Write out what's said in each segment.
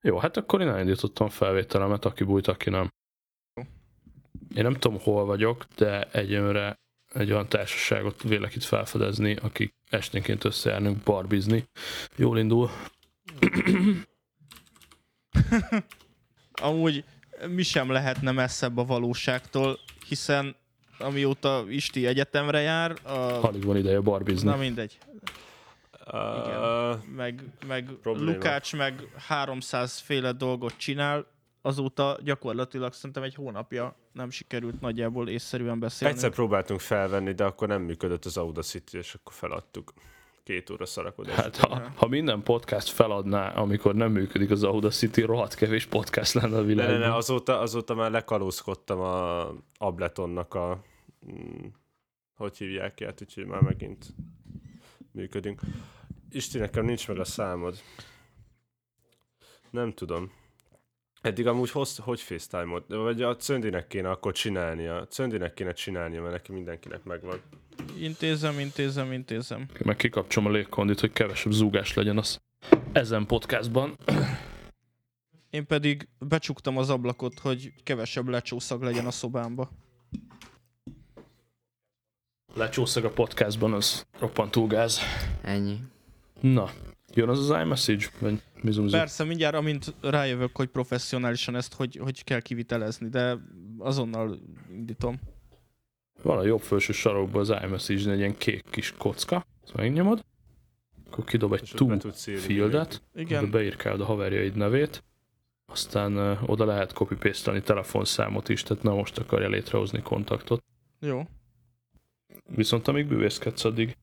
Jó, hát akkor én elindítottam felvételemet, aki bújt, aki nem. Én nem tudom, hol vagyok, de egyönre egy olyan társaságot vélek itt felfedezni, akik esténként összejárnak barbizni. Jól indul. Amúgy mi sem lehetne messzebb a valóságtól, hiszen amióta Isti egyetemre jár, a... Alig van ideje barbizni. na mindegy, Uh, meg, meg Probléma. Lukács meg 300 féle dolgot csinál, azóta gyakorlatilag szerintem egy hónapja nem sikerült nagyjából észszerűen beszélni. egyszer próbáltunk felvenni, de akkor nem működött az Audacity, és akkor feladtuk. Két óra szarakodás. Hát ha, ha minden podcast feladná, amikor nem működik az Audacity, rohadt kevés podcast lenne a ne, világban. ne, ne, azóta, azóta már lekalózkodtam a Abletonnak a... mm, Hogy hívják ki, hát úgyhogy már megint működünk. Isti, nekem nincs meg a számod. Nem tudom. Eddig amúgy hoz, hogy facetime Vagy a Cöndinek kéne akkor csinálnia. Cöndinek kéne csinálnia, mert neki mindenkinek megvan. Intézem, intézem, intézem. Meg kikapcsolom a légkondit, hogy kevesebb zúgás legyen az ezen podcastban. Én pedig becsuktam az ablakot, hogy kevesebb lecsószag legyen a szobámba. Lecsószag a podcastban, az roppant túl gáz. Ennyi. Na, jön az az iMessage? Vagy? Persze, mindjárt, amint rájövök, hogy professzionálisan ezt hogy, hogy kell kivitelezni, de azonnal indítom. Van a jobb felső sarokban az iMessage-en egy ilyen kék kis kocka. Ezt megnyomod. Akkor kidob egy to fieldet. Igen. Oda beírkálod a haverjaid nevét. Aztán uh, oda lehet copy paste telefonszámot is, tehát nem most akarja létrehozni kontaktot. Jó. Viszont amíg bűvészkedsz, addig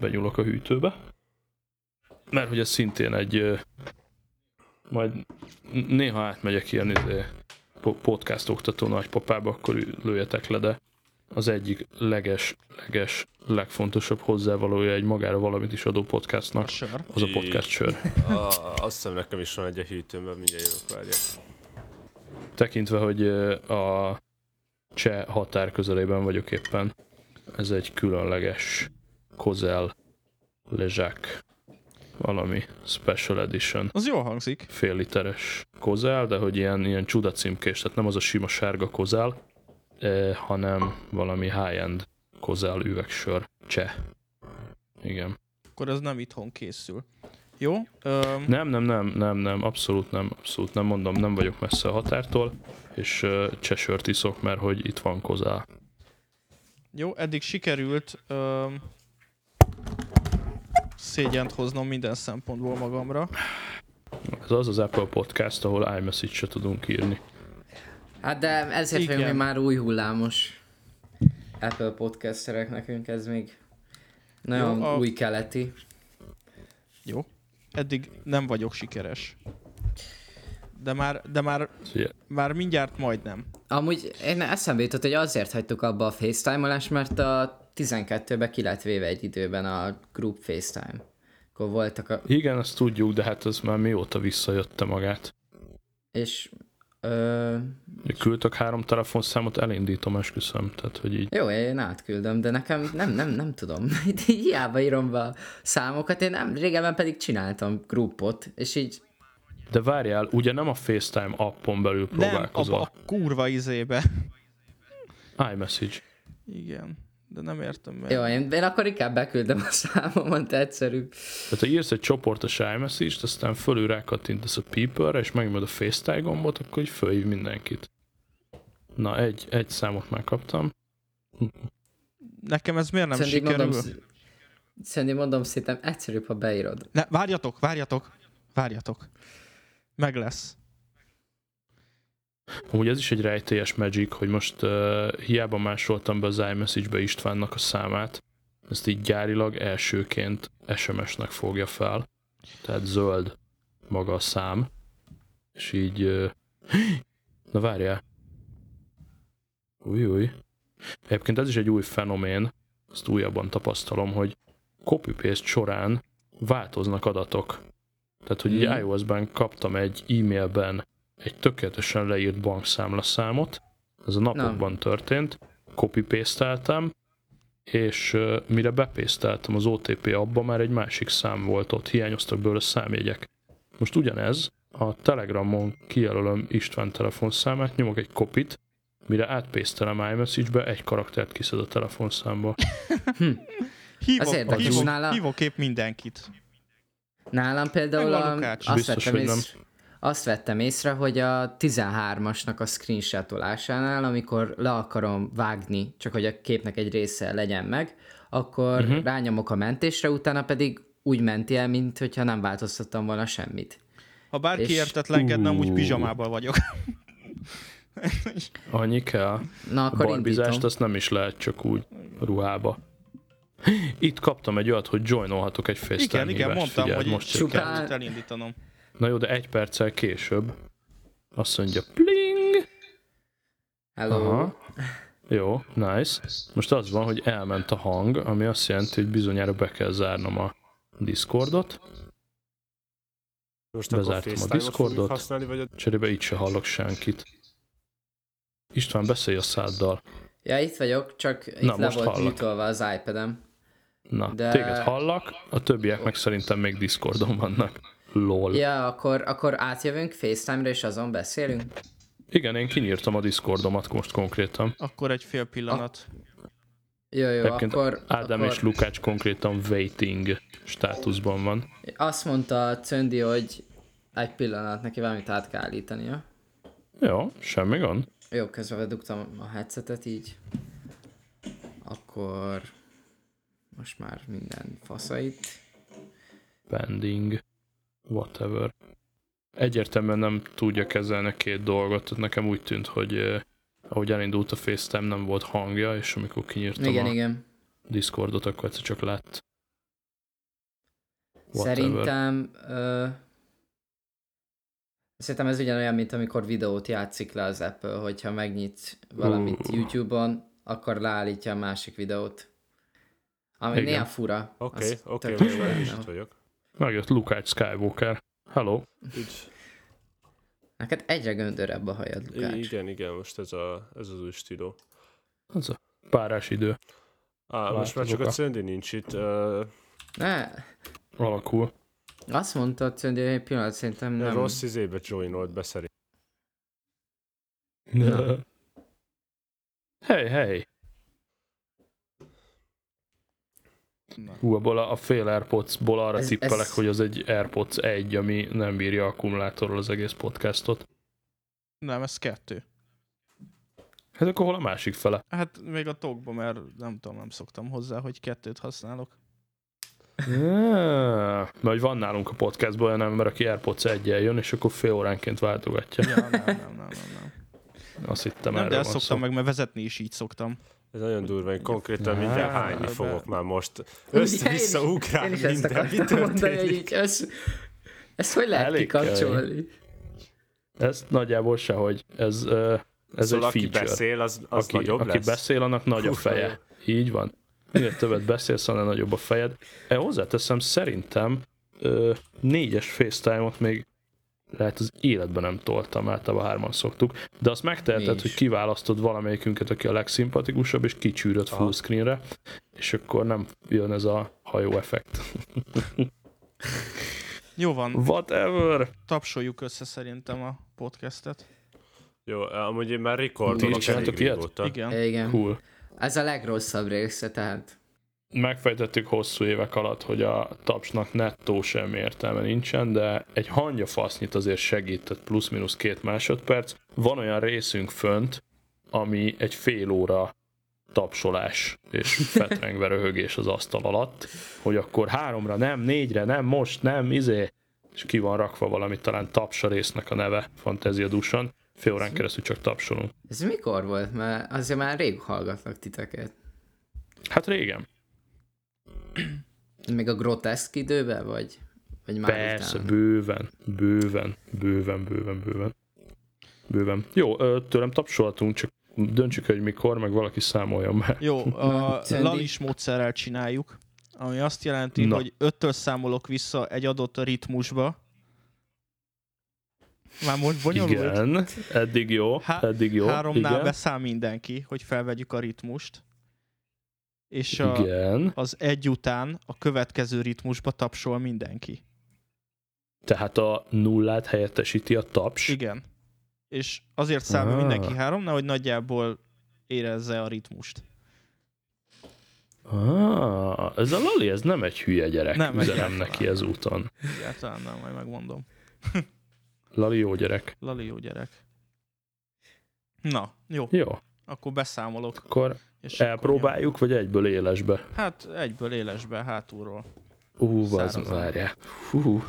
benyúlok a hűtőbe. Mert hogy ez szintén egy... Majd néha átmegyek ilyen izé, po- podcast oktató nagypapába, akkor lőjetek le, de az egyik leges, leges, legfontosabb hozzávalója egy magára valamit is adó podcastnak, A sör. az a podcast sör. A, azt hiszem nekem is van egy a hűtőmben, mindjárt jövök, várjál. Tekintve, hogy a cseh határ közelében vagyok éppen, ez egy különleges Kozel Lezsák valami Special Edition Az jól hangzik. fél literes kozel, de hogy ilyen, ilyen csuda címkés, tehát nem az a sima sárga kozel, eh, hanem valami high-end kozel üvegsör cseh. Igen. Akkor ez nem itthon készül. Jó. Öm, Nem, nem, nem, nem, nem, abszolút nem, abszolút nem mondom, nem vagyok messze a határtól, és uh, csesört iszok, mert hogy itt van kozel. Jó, eddig sikerült öm, szégyent hoznom minden szempontból magamra. Ez az az Apple Podcast, ahol iMessage se tudunk írni. Hát de ezért Igen. vagyunk mi már új hullámos Apple podcasterek, nekünk ez még nagyon Jó, a- új keleti. Jó. Eddig nem vagyok sikeres. De már, de már, Ugye, már mindjárt majdnem. Amúgy én eszembe jutott, hogy azért hagytuk abba a FaceTime-olást, mert a 12-ben ki lett véve egy időben a group FaceTime. Akkor voltak a... Igen, azt tudjuk, de hát ez már mióta visszajötte magát. És... Ö, Küldtök három telefonszámot, elindítom, esküszöm. Tehát, hogy így jó, én átküldöm, de nekem nem, nem, nem tudom. Hiába írom be a számokat, én nem, régebben pedig csináltam groupot, és így De várjál, ugye nem a FaceTime appon belül Nem, abba próbálkozol? a kurva izébe. iMessage. Igen. De nem értem meg. Jó, én, én akkor inkább beküldöm a számomat, egyszerűbb. Tehát ha írsz egy csoportos iMessage-t, aztán fölül rákattintasz a Peeper-re, és megnyomod a FaceTime gombot, akkor így fölhív mindenkit. Na, egy, egy számot már kaptam. Nekem ez miért nem Szerintem sikerül? mondom, sz- szerintem mondom, szerintem egyszerűbb, ha beírod. Ne, várjatok, várjatok, várjatok. Meg lesz. Amúgy ez is egy rejtélyes magic, hogy most uh, hiába másoltam be az iMessage-be Istvánnak a számát, ezt így gyárilag elsőként SMS-nek fogja fel. Tehát zöld maga a szám. És így... Uh, na várjál. Új, új. Egyébként ez is egy új fenomén, ezt újabban tapasztalom, hogy copy-paste során változnak adatok. Tehát, hogy Hmm. iOS-ben kaptam egy e-mailben egy tökéletesen leírt bankszámlaszámot, ez a napokban történt, copy és uh, mire bepészteltem az OTP abba, már egy másik szám volt ott, hiányoztak belőle számjegyek. Most ugyanez, a Telegramon kijelölöm István telefonszámát, nyomok egy kopit, mire átpésztelem iMessage-be, egy karaktert kiszed a telefonszámba. Hívok, Az érdekes, hívok, nála- hívok épp mindenkit. Nálam például a, azt, Biztos, vettem nem. észre, azt vettem észre, hogy a 13-asnak a screenshotolásánál, amikor le akarom vágni, csak hogy a képnek egy része legyen meg, akkor uh-huh. rányomok a mentésre, utána pedig úgy menti el, mint hogyha nem változtattam volna semmit. Ha bárki És- értetlenkedne, amúgy pizsamában vagyok. Annyi kell. Na A akkor barbizást indítom. azt nem is lehet csak úgy ruhába. Itt kaptam egy olyat, hogy joinolhatok egy FaceTime igen, igen, mondtam, figyeld, hogy most Csupán- elindítanom. Na jó, de egy perccel később azt mondja pling. Hello. Aha. Jó, nice. Most az van, hogy elment a hang, ami azt jelenti, hogy bizonyára be kell zárnom a Discordot. Most Bezártam a Discordot. használni, vagy a... Cserébe így se hallok senkit. István, beszélj a száddal. Ja, itt vagyok, csak itt Na, le most volt műtolva az iPad-em. Na, De... téged hallak, a többiek meg szerintem még Discordon vannak. LOL. Ja, akkor, akkor átjövünk FaceTime-ra, és azon beszélünk? Igen, én kinyírtam a Discordomat most konkrétan. Akkor egy fél pillanat. Jó, jó, Egyébként akkor, Ádám akkor és Lukács konkrétan waiting státuszban van. azt mondta a Cöndi, hogy egy pillanat, neki valamit át kell állítania. Jó, semmi gond. Jó, közben bedugtam a headsetet így. Akkor most már minden faszait. Pending. Whatever. Egyértelműen nem tudja kezelni két dolgot. Tehát nekem úgy tűnt, hogy eh, ahogy elindult a FaceTime nem volt hangja, és amikor kinyírtam Igen, a igen. Discordot, akkor egyszer csak lett. Whatever. Szerintem... Ö... Szerintem ez ugyanolyan, mint amikor videót játszik le az Apple, hogyha megnyit valamit Ú. YouTube-on, akkor leállítja a másik videót. Ami Igen. néha fura. Oké, oké, már én is itt vagyok. Megjött Lukács Skywalker. Hello. Így, Neked egyre göndörebb a hajad, Lukács. igen, igen, most ez, a, ez az új stíló. Ez a párás idő. Á, most már csak a. Cöndi nincs itt. Uh, Ne, Alakul. azt mondta Cöndi, hogy egy pillanat szerintem nem. nem. Rossz izébe joinolt be szerint. Hey, hey. Na. Hú, abból a, a fél Airpods-ból arra Ez- tippelek, ez- hogy az egy Airpods 1, ami nem bírja akkumulátorral az egész podcastot. Nem, ez kettő. Hát akkor hol a másik fele? Hát még a tokba, mert nem tudom, nem szoktam hozzá, hogy kettőt használok. Yeah. Mert hogy van nálunk a podcastban olyan ember, aki Airpods 1 jön, és akkor fél óránként váltogatja. Ja, nem, nem, nem, nem. nem. Azt hittem nem erről de ezt szoktam szó. meg, mert vezetni is így szoktam. Ez nagyon durva, én konkrétan Á, mindjárt de- hányni fogok már most. Össze-vissza én is- ugrál Én is ezt minden, mi történik? így, ez, ezt hogy lehet Elég kikapcsolni? Ez nagyjából sehogy. Ez, ez szóval egy aki feature. beszél, az, az aki, nagyobb aki lesz. beszél, annak nagy a feje. Így van. Minél többet beszélsz, annál nagyobb a fejed. E, hozzáteszem, szerintem ö, négyes FaceTime-ot még lehet az életben nem toltam, általában hárman szoktuk, de azt megteheted, hogy kiválasztod valamelyikünket, aki a legszimpatikusabb, és kicsűröd Aha. fullscreenre, és akkor nem jön ez a hajó effekt. Jó van, Whatever! tapsoljuk össze szerintem a podcastet. Jó, amúgy én már Ti rekordolok is elég régóta. Igen. Igen. Cool. Ez a legrosszabb része, tehát. Megfejtettük hosszú évek alatt, hogy a tapsnak nettó sem értelme nincsen, de egy hangya fasznyit azért segített plusz-minusz két másodperc. Van olyan részünk fönt, ami egy fél óra tapsolás és fetrengve röhögés az asztal alatt, hogy akkor háromra nem, négyre nem, most nem, izé, és ki van rakva valami, talán tapsa résznek a neve, Fantázia Dusan, fél órán keresztül csak tapsolunk. Ez mikor volt? Mert azért már rég hallgatlak titeket. Hát régen. Még a groteszk időben, vagy, vagy már Persze, utána? bőven, bőven, bőven, bőven, bőven. Bőven. Jó, tőlem tapsolhatunk, csak döntsük, hogy mikor, meg valaki számoljon be. Jó, a lalis módszerrel csináljuk, ami azt jelenti, Na. hogy öttől számolok vissza egy adott ritmusba. Már most bonyolult? Igen, eddig jó, Há- eddig jó. Háromnál igen. beszáll mindenki, hogy felvegyük a ritmust. És a, Igen, az egy után a következő ritmusba tapsol mindenki. Tehát a nullát helyettesíti a taps. Igen. És azért számol Ah. mindenki három, hogy nagyjából érezze a ritmust. Ah, ez a Lali, ez nem egy hülye gyerek. Nem, Nem, Üzenem neki ezúton. Egyáltalán nem, majd megmondom. Lali jó gyerek. Lali jó gyerek. Na, jó, Jó, akkor beszámolok. akkor És elpróbáljuk, vagy egyből élesbe? Hát egyből élesbe, hátulról. Ú, az várjál. Hú,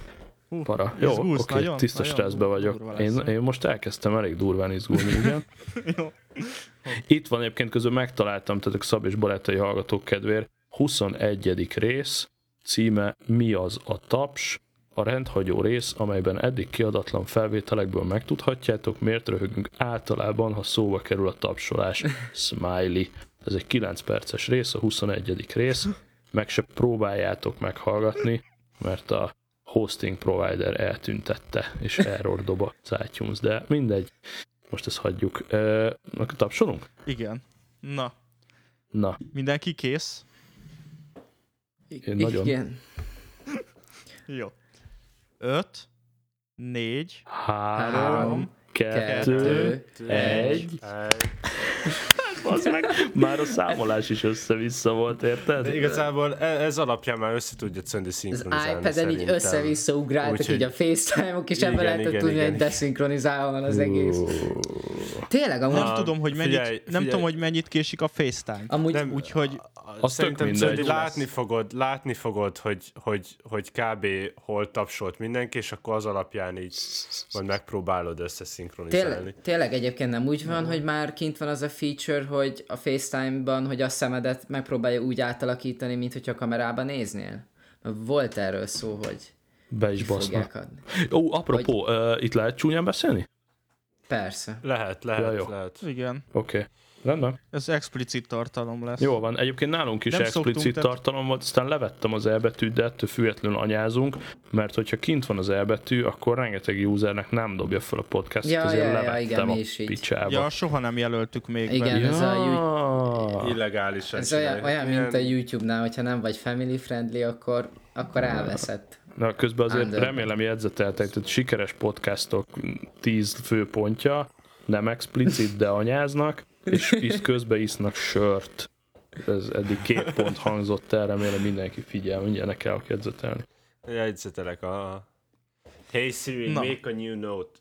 Hú, para. Jó, oké, okay, nagyon? tiszta Nagyon stresszbe vagyok. Én, én most elkezdtem elég durván izgulni, igen. jó. Itt van egyébként közül megtaláltam, tehát a Szab és barátai hallgatók kedvéért, 21. rész, címe Mi az a taps? A rendhagyó rész, amelyben eddig kiadatlan felvételekből megtudhatjátok, miért röhögünk általában, ha szóba kerül a tapsolás. Smiley. Ez egy 9 perces rész, a 21. rész. Meg se próbáljátok meghallgatni, mert a hosting provider eltüntette, és error dob az iTunes, de mindegy. Most ezt hagyjuk. Ö, akkor tapsolunk? Igen. Na. Na. Mindenki kész? Én nagyon. Igen. Jó. 5, 4, 3, 2, 1. Meg, már a számolás is össze-vissza volt, érted? De igazából e- ez alapján már össze tudja szöndi szinkronizálni. Az iPad-en így össze-vissza ugráltak, Úgy, így a FaceTime-ok, és ebben lehetett igen, tudni, hogy deszinkronizálva van az egész. Tényleg, amúgy... Nem tudom, hogy mennyit, figyelj, figyelj. nem tudom, hogy mennyit késik a FaceTime. Amúgy, nem, úgyhogy... Azt szerintem mindegy, látni fogod, látni fogod, hogy, hogy, hogy kb. hol tapsolt mindenki, és akkor az alapján így majd megpróbálod összeszinkronizálni. Tényleg, tényleg egyébként nem úgy van, mhm. hogy már kint van az a feature, hogy a FaceTime-ban, hogy a szemedet megpróbálja úgy átalakítani, mint hogyha a kamerában néznél? Volt erről szó, hogy be is basznak. Ó, apropó, uh, itt lehet csúnyán beszélni? Persze. Lehet, lehet, Ja, jó. lehet. igen, Oké. Okay. Rendben. ez explicit tartalom lesz. Jó van. Egyébként nálunk is Nem explicit szoktunk, tartalom volt, aztán levettem az elbetűt, de ettől függetlenül anyázunk, mert hogyha kint van az elbetű, akkor rengeteg usernek nem dobja fel a podcastot, Ja, ezért ja, ja, levettem igen, mi a is így. picsába. Ja, soha nem jelöltük még Igen. be. ez a Ja. Illegálisan Ez olyan, olyan mint a YouTube-nál, hogyha nem vagy family friendly, akkor, akkor elveszett. Na, közben azért Under. remélem jegyzeteltek, tehát sikeres podcastok 10 főpontja, nem explicit, de anyáznak, és isz, közben isznak sört. Ez eddig két pont hangzott el, remélem mindenki figyel, mindjárt ne kell jegyzetelni. Jegyzetelek a... Hey Siri, Na. make a new note.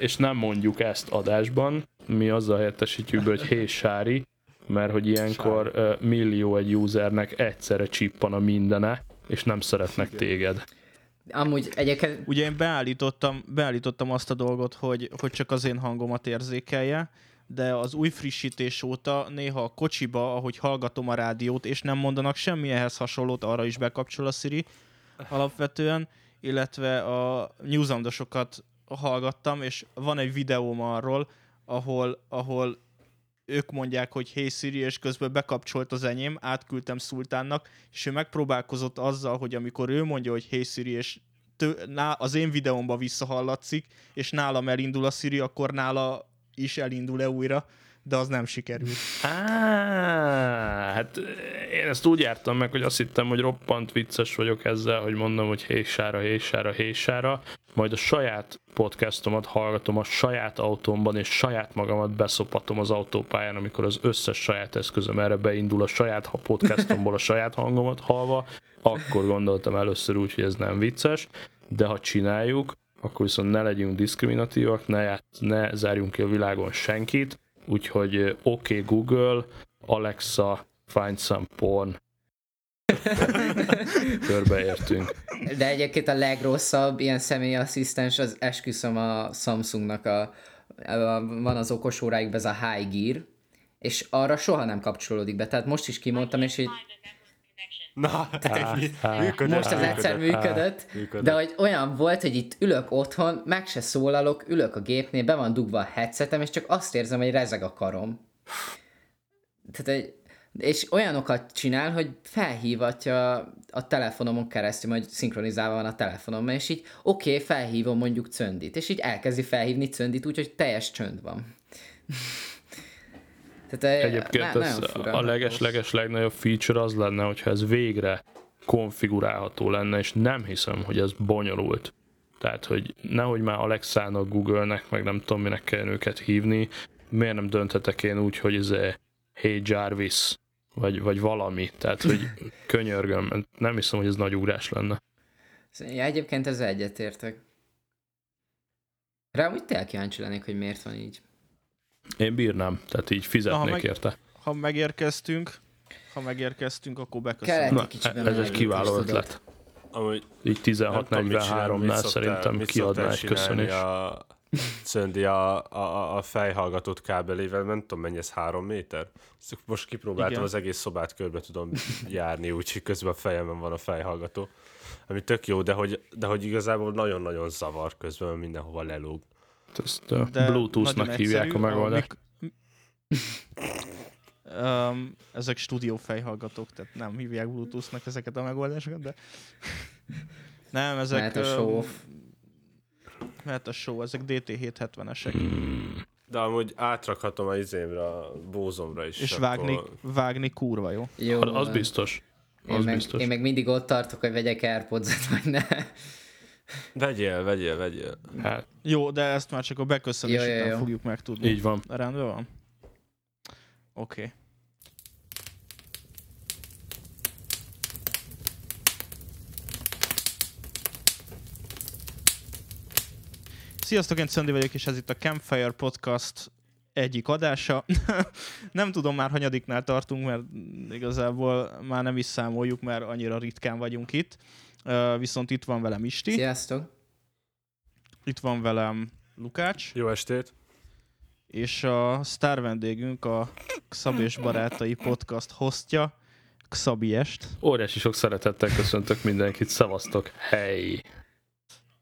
És nem mondjuk ezt adásban, mi azzal helyettesítjük be, hogy hé Sári, mert hogy ilyenkor ö, millió egy usernek egyszerre csippan a mindene, és nem szeretnek téged. Amúgy egyébként Ugye én beállítottam, beállítottam azt a dolgot, hogy, hogy csak az én hangomat érzékelje, de az új frissítés óta néha a kocsiba, ahogy hallgatom a rádiót, és nem mondanak semmi ehhez hasonlót, arra is bekapcsol a Siri alapvetően, illetve a newsandosokat hallgattam, és van egy videóm arról, ahol, ahol ők mondják, hogy hey Siri, és közben bekapcsolt az enyém, átküldtem Szultánnak, és ő megpróbálkozott azzal, hogy amikor ő mondja, hogy hey Siri, és tő, ná, az én videómban visszahallatszik, és nálam elindul a Siri, akkor nála is elindul-e újra, de az nem sikerült. Á, hát én ezt úgy jártam meg, hogy azt hittem, hogy roppant vicces vagyok ezzel, hogy mondom, hogy hésára, hésára, hésára, majd a saját podcastomat hallgatom a saját autómban, és saját magamat beszopatom az autópályán, amikor az összes saját eszközöm erre beindul a saját podcastomból a saját hangomat halva, akkor gondoltam először úgy, hogy ez nem vicces, de ha csináljuk, akkor viszont ne legyünk diszkriminatívak, ne, ját- ne zárjunk ki a világon senkit, úgyhogy oké okay, Google, Alexa, find some porn. Körbeértünk. De egyébként a legrosszabb ilyen személyasszisztens az esküszöm a Samsungnak a, a van az okos óráikban ez a High Gear, és arra soha nem kapcsolódik be. Tehát most is kimondtam, és így Na, ennyi. Működött, most az egyszer működött, Működött. de hogy olyan volt, hogy itt ülök otthon, meg se szólalok, ülök a gépnél, be van dugva a headsetem, és csak azt érzem, hogy rezeg a karom. Tehát egy, és olyanokat csinál, hogy felhívatja a telefonomon keresztül, majd szinkronizálva van a telefonommal, és így oké, okay, felhívom mondjuk Cöndit, és így elkezdi felhívni Cöndit, úgyhogy teljes csönd van. Tehát Egyébként ne- ez fura. a leges-leges legnagyobb feature az lenne, hogyha ez végre konfigurálható lenne, és nem hiszem, hogy ez bonyolult. Tehát, hogy nehogy már Alexának, Google-nek, meg nem tudom, minek kell őket hívni, miért nem dönthetek én úgy, hogy ez Hey Jarvis, vagy, vagy valami. Tehát, hogy könyörgöm, nem hiszem, hogy ez nagy ugrás lenne. Ja, egyébként ezzel egyetértek. Rá úgy tényleg kíváncsi lennék, hogy miért van így. Én bírnám, tehát így fizetnék Aha, meg- érte. Ha megérkeztünk, ha megérkeztünk, akkor beköszönöm. Na, ez egy kiváló ötlet. Amúgy Így nem tudom, mit csinál- mit 16-43-nál szoktál- szerintem mit kiadná egy köszönés. A, Szöndi a, a, a fejhallgatót kábelével, nem tudom mennyi ez, három méter? Most kipróbáltam, Igen. az egész szobát körbe tudom járni, úgyhogy közben a fejemben van a fejhallgató. Ami tök jó, de hogy, de hogy igazából nagyon-nagyon zavar közben, mindenhova lelóg. Ezt uh, De Bluetooth-nak hívják egyszerű, a megoldást. mik- Um, ezek stúdió fejhallgatók, tehát nem hívják Bluetooth-nak ezeket a megoldásokat, de nem, ezek... Mehet a show off. Mehet a show, ezek DT770-esek. De amúgy átrakhatom a izémre, a bózomra is. És akkor- vágni, vágni kurva jó. Jó, Az van. biztos. én Az meg, biztos. én meg mindig ott tartok, hogy vegyek airpods vagy ne. Vegyél, vegyél, vegyél. Hát, Jó, de ezt már csak a beköszönés jó, után jó. fogjuk megtudni. így van. Rendben van? Oké. Okay. Sziasztok, én Szöndi vagyok, és ez itt a Campfire Podcast egyik adása. nem tudom már hanyadiknál tartunk, mert igazából már nem is számoljuk, mert annyira ritkán vagyunk itt. Viszont itt van velem Isti, Sziasztok. itt van velem Lukács, Jó estét. és a sztár vendégünk a Xab és Barátai podcast hostja, Xabi Est. Óriási sok szeretettel köszöntök mindenkit, szevasztok, hey!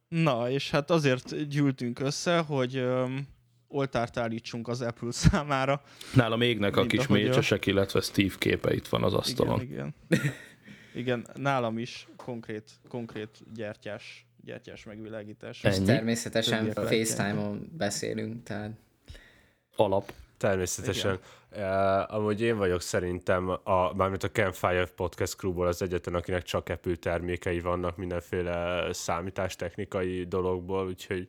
Na, és hát azért gyűltünk össze, hogy öm, oltárt állítsunk az Apple számára. Nálam égnek a Mint kis ahogy a- mécsesek, illetve Steve képe itt van az asztalon. Igen, igen. Igen, nálam is konkrét, konkrét gyertyás, gyertyás megvilágítás. Ennyi? És természetesen. FaceTime-on beszélünk, tehát Alap. Természetesen. Uh, amúgy én vagyok szerintem, a, mármint a Campfire Podcast Crewból az egyetlen, akinek csak Apple termékei vannak mindenféle számítástechnikai dologból, úgyhogy,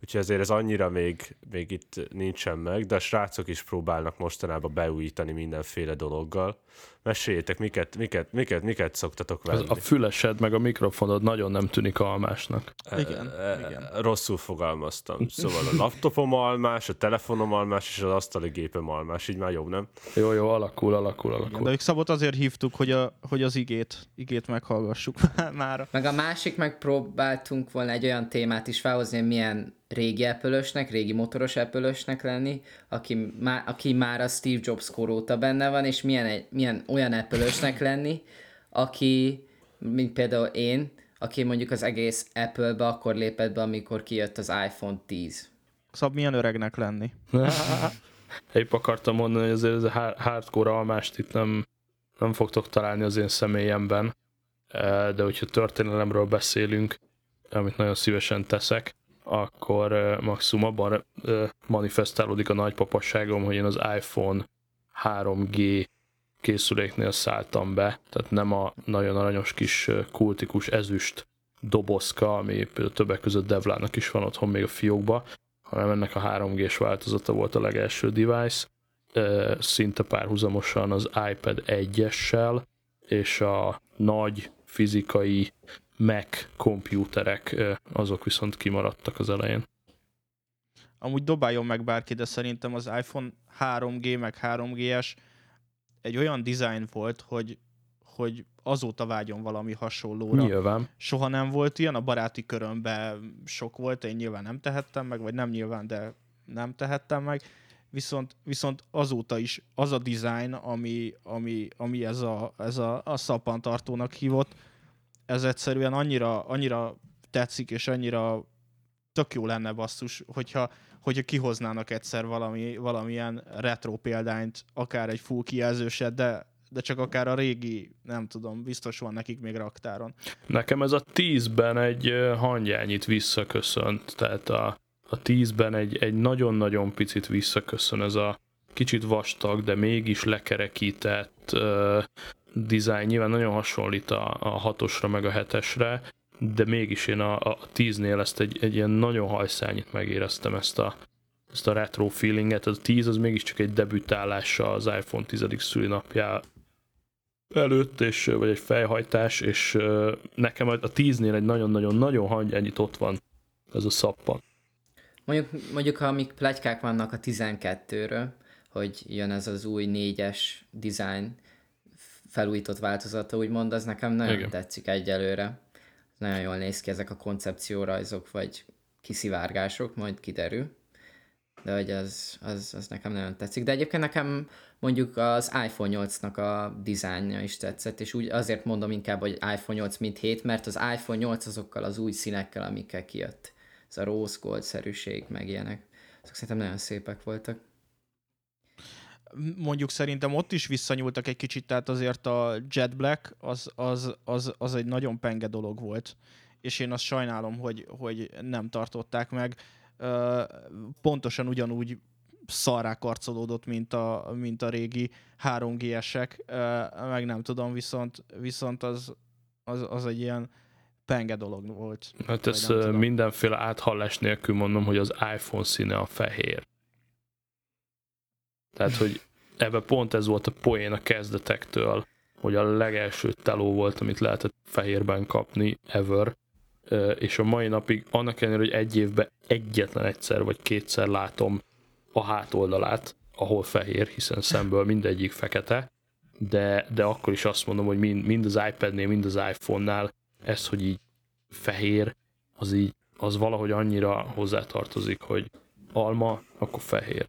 úgyhogy ezért ez annyira még, még itt nincsen meg, de a srácok is próbálnak mostanában beújítani mindenféle dologgal. Meséljétek, miket, miket, miket, miket szoktatok Az, venni? a fülesed meg a mikrofonod nagyon nem tűnik almásnak. Igen, Eh, igen. Rosszul fogalmaztam. Szóval a laptopom almás, a telefonom almás, és az asztali gépem almás. Így már jobb, nem? Jó, jó, alakul, alakul, Igen, alakul. de ők Szabot azért hívtuk, hogy, a, hogy az igét, igét meghallgassuk már. Meg a másik megpróbáltunk volna egy olyan témát is felhozni, hogy milyen régi apple régi motoros apple lenni, aki, má, aki már a Steve Jobs kor óta benne van, és milyen, egy, milyen olyan apple lenni, aki, mint például én, aki mondjuk az egész Apple-be akkor lépett be, amikor kijött az iPhone 10. Szab, milyen öregnek lenni? Épp akartam mondani, hogy azért ez a hard- hardcore almást itt nem, nem fogtok találni az én személyemben, Eh, de hogyha történelemről beszélünk, amit nagyon szívesen teszek, akkor eh, maximum abban eh, manifestálódik a nagypapasságom, hogy én az iPhone 3G készüléknél szálltam be, tehát nem a nagyon aranyos kis kultikus ezüst dobozka, ami többek között Devlának is van otthon még a fiókba, hanem ennek a 3G-s változata volt a legelső device, szinte párhuzamosan az iPad 1-essel, és a nagy fizikai Mac kompjúterek, ö, azok viszont kimaradtak az elején. Amúgy dobáljon meg bárki, de szerintem az iPhone 3G meg 3GS egy olyan design volt, hogy, hogy azóta vágyon valami hasonlóra. Nyilván. Soha nem volt ilyen, a baráti körömben sok volt, én nyilván nem tehettem meg, vagy nem nyilván, de nem tehettem meg. Viszont, viszont azóta is az a design, ami, ami, ami ez, a, ez a, a szappantartónak hívott, ez egyszerűen annyira, annyira tetszik, és annyira tök jó lenne basszus, hogyha, hogyha kihoznának egyszer valami, valamilyen retro példányt, akár egy full kijelzőset, de, de csak akár a régi, nem tudom, biztos van nekik még raktáron. Nekem ez a 10-ben egy hangyányit visszaköszönt, tehát a, a 10-ben egy, egy nagyon-nagyon picit visszaköszön ez a kicsit vastag, de mégis lekerekített uh, dizájn. Nyilván nagyon hasonlít a, a 6-osra meg a 7-esre, de mégis én a, a 10-nél ezt egy, egy ilyen nagyon hajszányit megéreztem ezt a, ezt a retro feelinget. A 10 az mégiscsak egy debütálása az iPhone 10. szülinapjá előtt, és, vagy egy fejhajtás, és nekem a 10-nél egy nagyon-nagyon-nagyon ennyit ott van ez a szappan. Mondjuk, mondjuk ha amik plegykák vannak a 12-ről, hogy jön ez az új négyes design felújított változata, úgymond, az nekem nagyon Igen. tetszik egyelőre. Nagyon jól néz ki ezek a koncepciórajzok, vagy kiszivárgások, majd kiderül. De hogy az, az, az nekem nagyon tetszik. De egyébként nekem mondjuk az iPhone 8-nak a dizájnja is tetszett, és úgy azért mondom inkább, hogy iPhone 8 mint 7, mert az iPhone 8 azokkal az új színekkel, amikkel kijött. Ez a rose gold-szerűség, meg ilyenek. Azok szerintem nagyon szépek voltak mondjuk szerintem ott is visszanyúltak egy kicsit, tehát azért a Jet Black az, az, az, az egy nagyon penge dolog volt, és én azt sajnálom, hogy, hogy nem tartották meg. Pontosan ugyanúgy szarrá karcolódott, mint a, mint a régi 3GS-ek, meg nem tudom, viszont, viszont az, az, az egy ilyen penge dolog volt. Hát ez mindenféle áthallás nélkül mondom, hogy az iPhone színe a fehér. Tehát, hogy ebben pont ez volt a poén a kezdetektől, hogy a legelső teló volt, amit lehetett fehérben kapni ever, és a mai napig annak ellenére, hogy egy évben egyetlen egyszer vagy kétszer látom a hátoldalát, ahol fehér, hiszen szemből mindegyik fekete, de, de akkor is azt mondom, hogy mind, mind az iPad-nél, mind az iPhone-nál ez, hogy így fehér, az így, az valahogy annyira hozzátartozik, hogy alma, akkor fehér.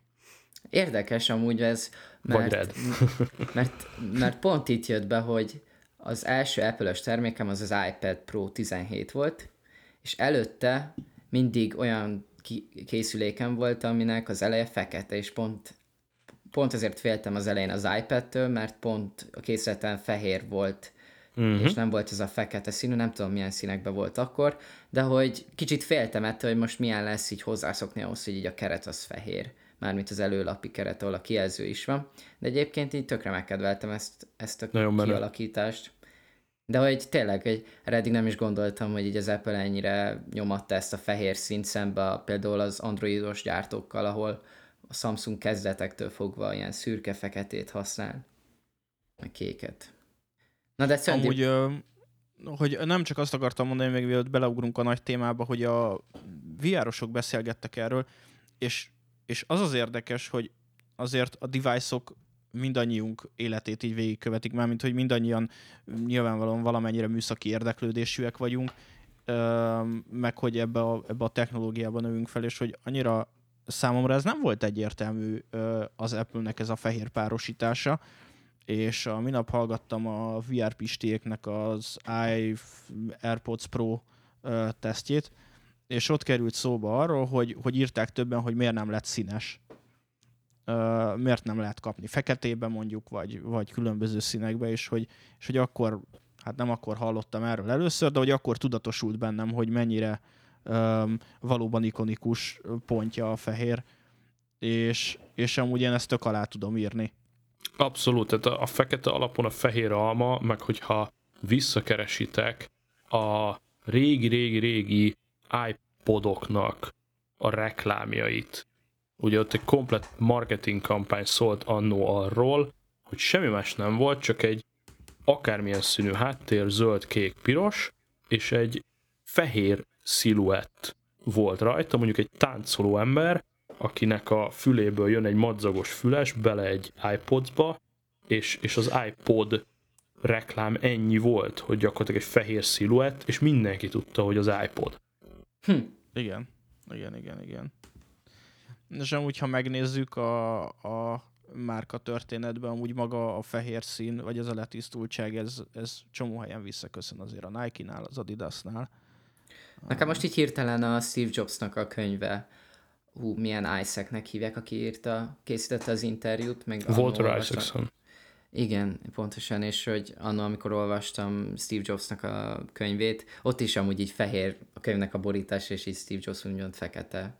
Érdekes amúgy ez, mert, mert, mert pont itt jött be, hogy az első Apple-ös termékem az az iPad Pro 17 volt, és előtte mindig olyan készülékem volt, aminek az eleje fekete, és pont, pont ezért féltem az elején az iPad-től, mert pont a készületen fehér volt, uh-huh. és nem volt ez a fekete színű, nem tudom milyen színekben volt akkor, de hogy kicsit féltem ettől, hogy most milyen lesz így hozzászokni ahhoz, hogy így a keret az fehér mármint az előlapi keret, ahol a kijelző is van. De egyébként így tökre megkedveltem ezt, ezt a Nagyon kialakítást. De hogy tényleg, hogy eddig nem is gondoltam, hogy így az Apple ennyire nyomatta ezt a fehér színt szembe a, például az androidos gyártókkal, ahol a Samsung kezdetektől fogva ilyen szürke-feketét használ, a kéket. Na de szerintem... Amúgy, ö, hogy nem csak azt akartam mondani, még mielőtt beleugrunk a nagy témába, hogy a VR-osok beszélgettek erről, és és az az érdekes, hogy azért a device-ok mindannyiunk életét így végigkövetik, mármint hogy mindannyian nyilvánvalóan valamennyire műszaki érdeklődésűek vagyunk, meg hogy ebbe a, ebbe a technológiában növünk fel, és hogy annyira számomra ez nem volt egyértelmű az Apple-nek ez a fehér párosítása, és a minap hallgattam a VR pistéknek az iAirPods Pro tesztjét, és ott került szóba arról, hogy, hogy írták többen, hogy miért nem lett színes. Uh, miért nem lehet kapni feketébe mondjuk, vagy, vagy különböző színekbe, és hogy, és hogy akkor, hát nem akkor hallottam erről először, de hogy akkor tudatosult bennem, hogy mennyire um, valóban ikonikus pontja a fehér, és, és amúgy én ezt tök alá tudom írni. Abszolút, tehát a, a fekete alapon a fehér alma, meg hogyha visszakeresitek a régi-régi-régi iPodoknak a reklámjait. Ugye ott egy komplet marketing kampány szólt annó arról, hogy semmi más nem volt, csak egy akármilyen színű háttér, zöld, kék, piros, és egy fehér sziluett volt rajta, mondjuk egy táncoló ember, akinek a füléből jön egy madzagos füles bele egy iPodba, és, és az iPod reklám ennyi volt, hogy gyakorlatilag egy fehér sziluett, és mindenki tudta, hogy az iPod. Hm. Igen, igen, igen, igen. És amúgy, ha megnézzük a, a márka történetben, amúgy maga a fehér szín, vagy ez a letisztultság, ez, ez csomó helyen visszaköszön azért a Nike-nál, az Adidas-nál. Nekem most így hirtelen a Steve Jobsnak a könyve, hú, milyen Isaacnek hívják, aki írta, készítette az interjút, meg Walter Isaacson. Igen, pontosan, és hogy annól, amikor olvastam Steve Jobsnak a könyvét, ott is amúgy így fehér a könyvnek a borítás, és így Steve Jobs úgymond fekete,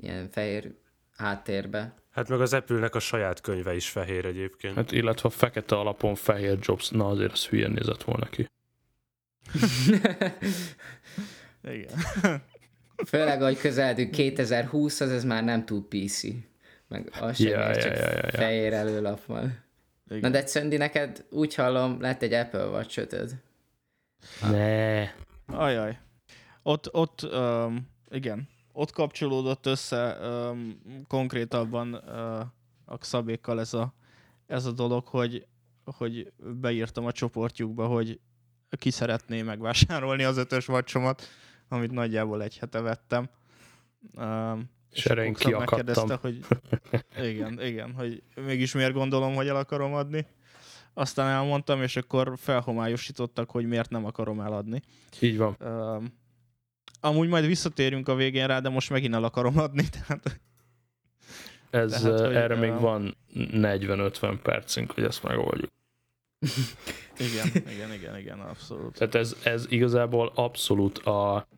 ilyen fehér háttérbe. Hát meg az Apple-nek a saját könyve is fehér egyébként. Hát illetve a fekete alapon fehér Jobs, na azért az hülyén nézett volna ki. Igen. Főleg, hogy közeledünk 2020 az ez már nem túl PC. Meg az sem yeah, ja, csak ja, ja, ja. fehér előlap van. Igen. Na de Szöndi, neked úgy hallom, lett egy Apple watch Ne. Ajaj. Ott, ott um, igen, ott kapcsolódott össze um, konkrétabban uh, a szabékkal ez a, ez a dolog, hogy, hogy beírtam a csoportjukba, hogy ki szeretné megvásárolni az ötös vacsomat, amit nagyjából egy hete vettem. Um, És Xab kiakadtam. megkérdezte, hogy igen, igen, hogy mégis miért gondolom, hogy el akarom adni. Aztán elmondtam, és akkor felhomályosítottak, hogy miért nem akarom eladni. Így van. Um, amúgy majd visszatérünk a végén rá, de most megint el akarom adni, tehát Ez, Tehát, hogy, erre még ö, van 40-50 percünk, hogy ezt megoldjuk. igen, igen, igen, igen, abszolút. Tehát ez, ez igazából abszolút a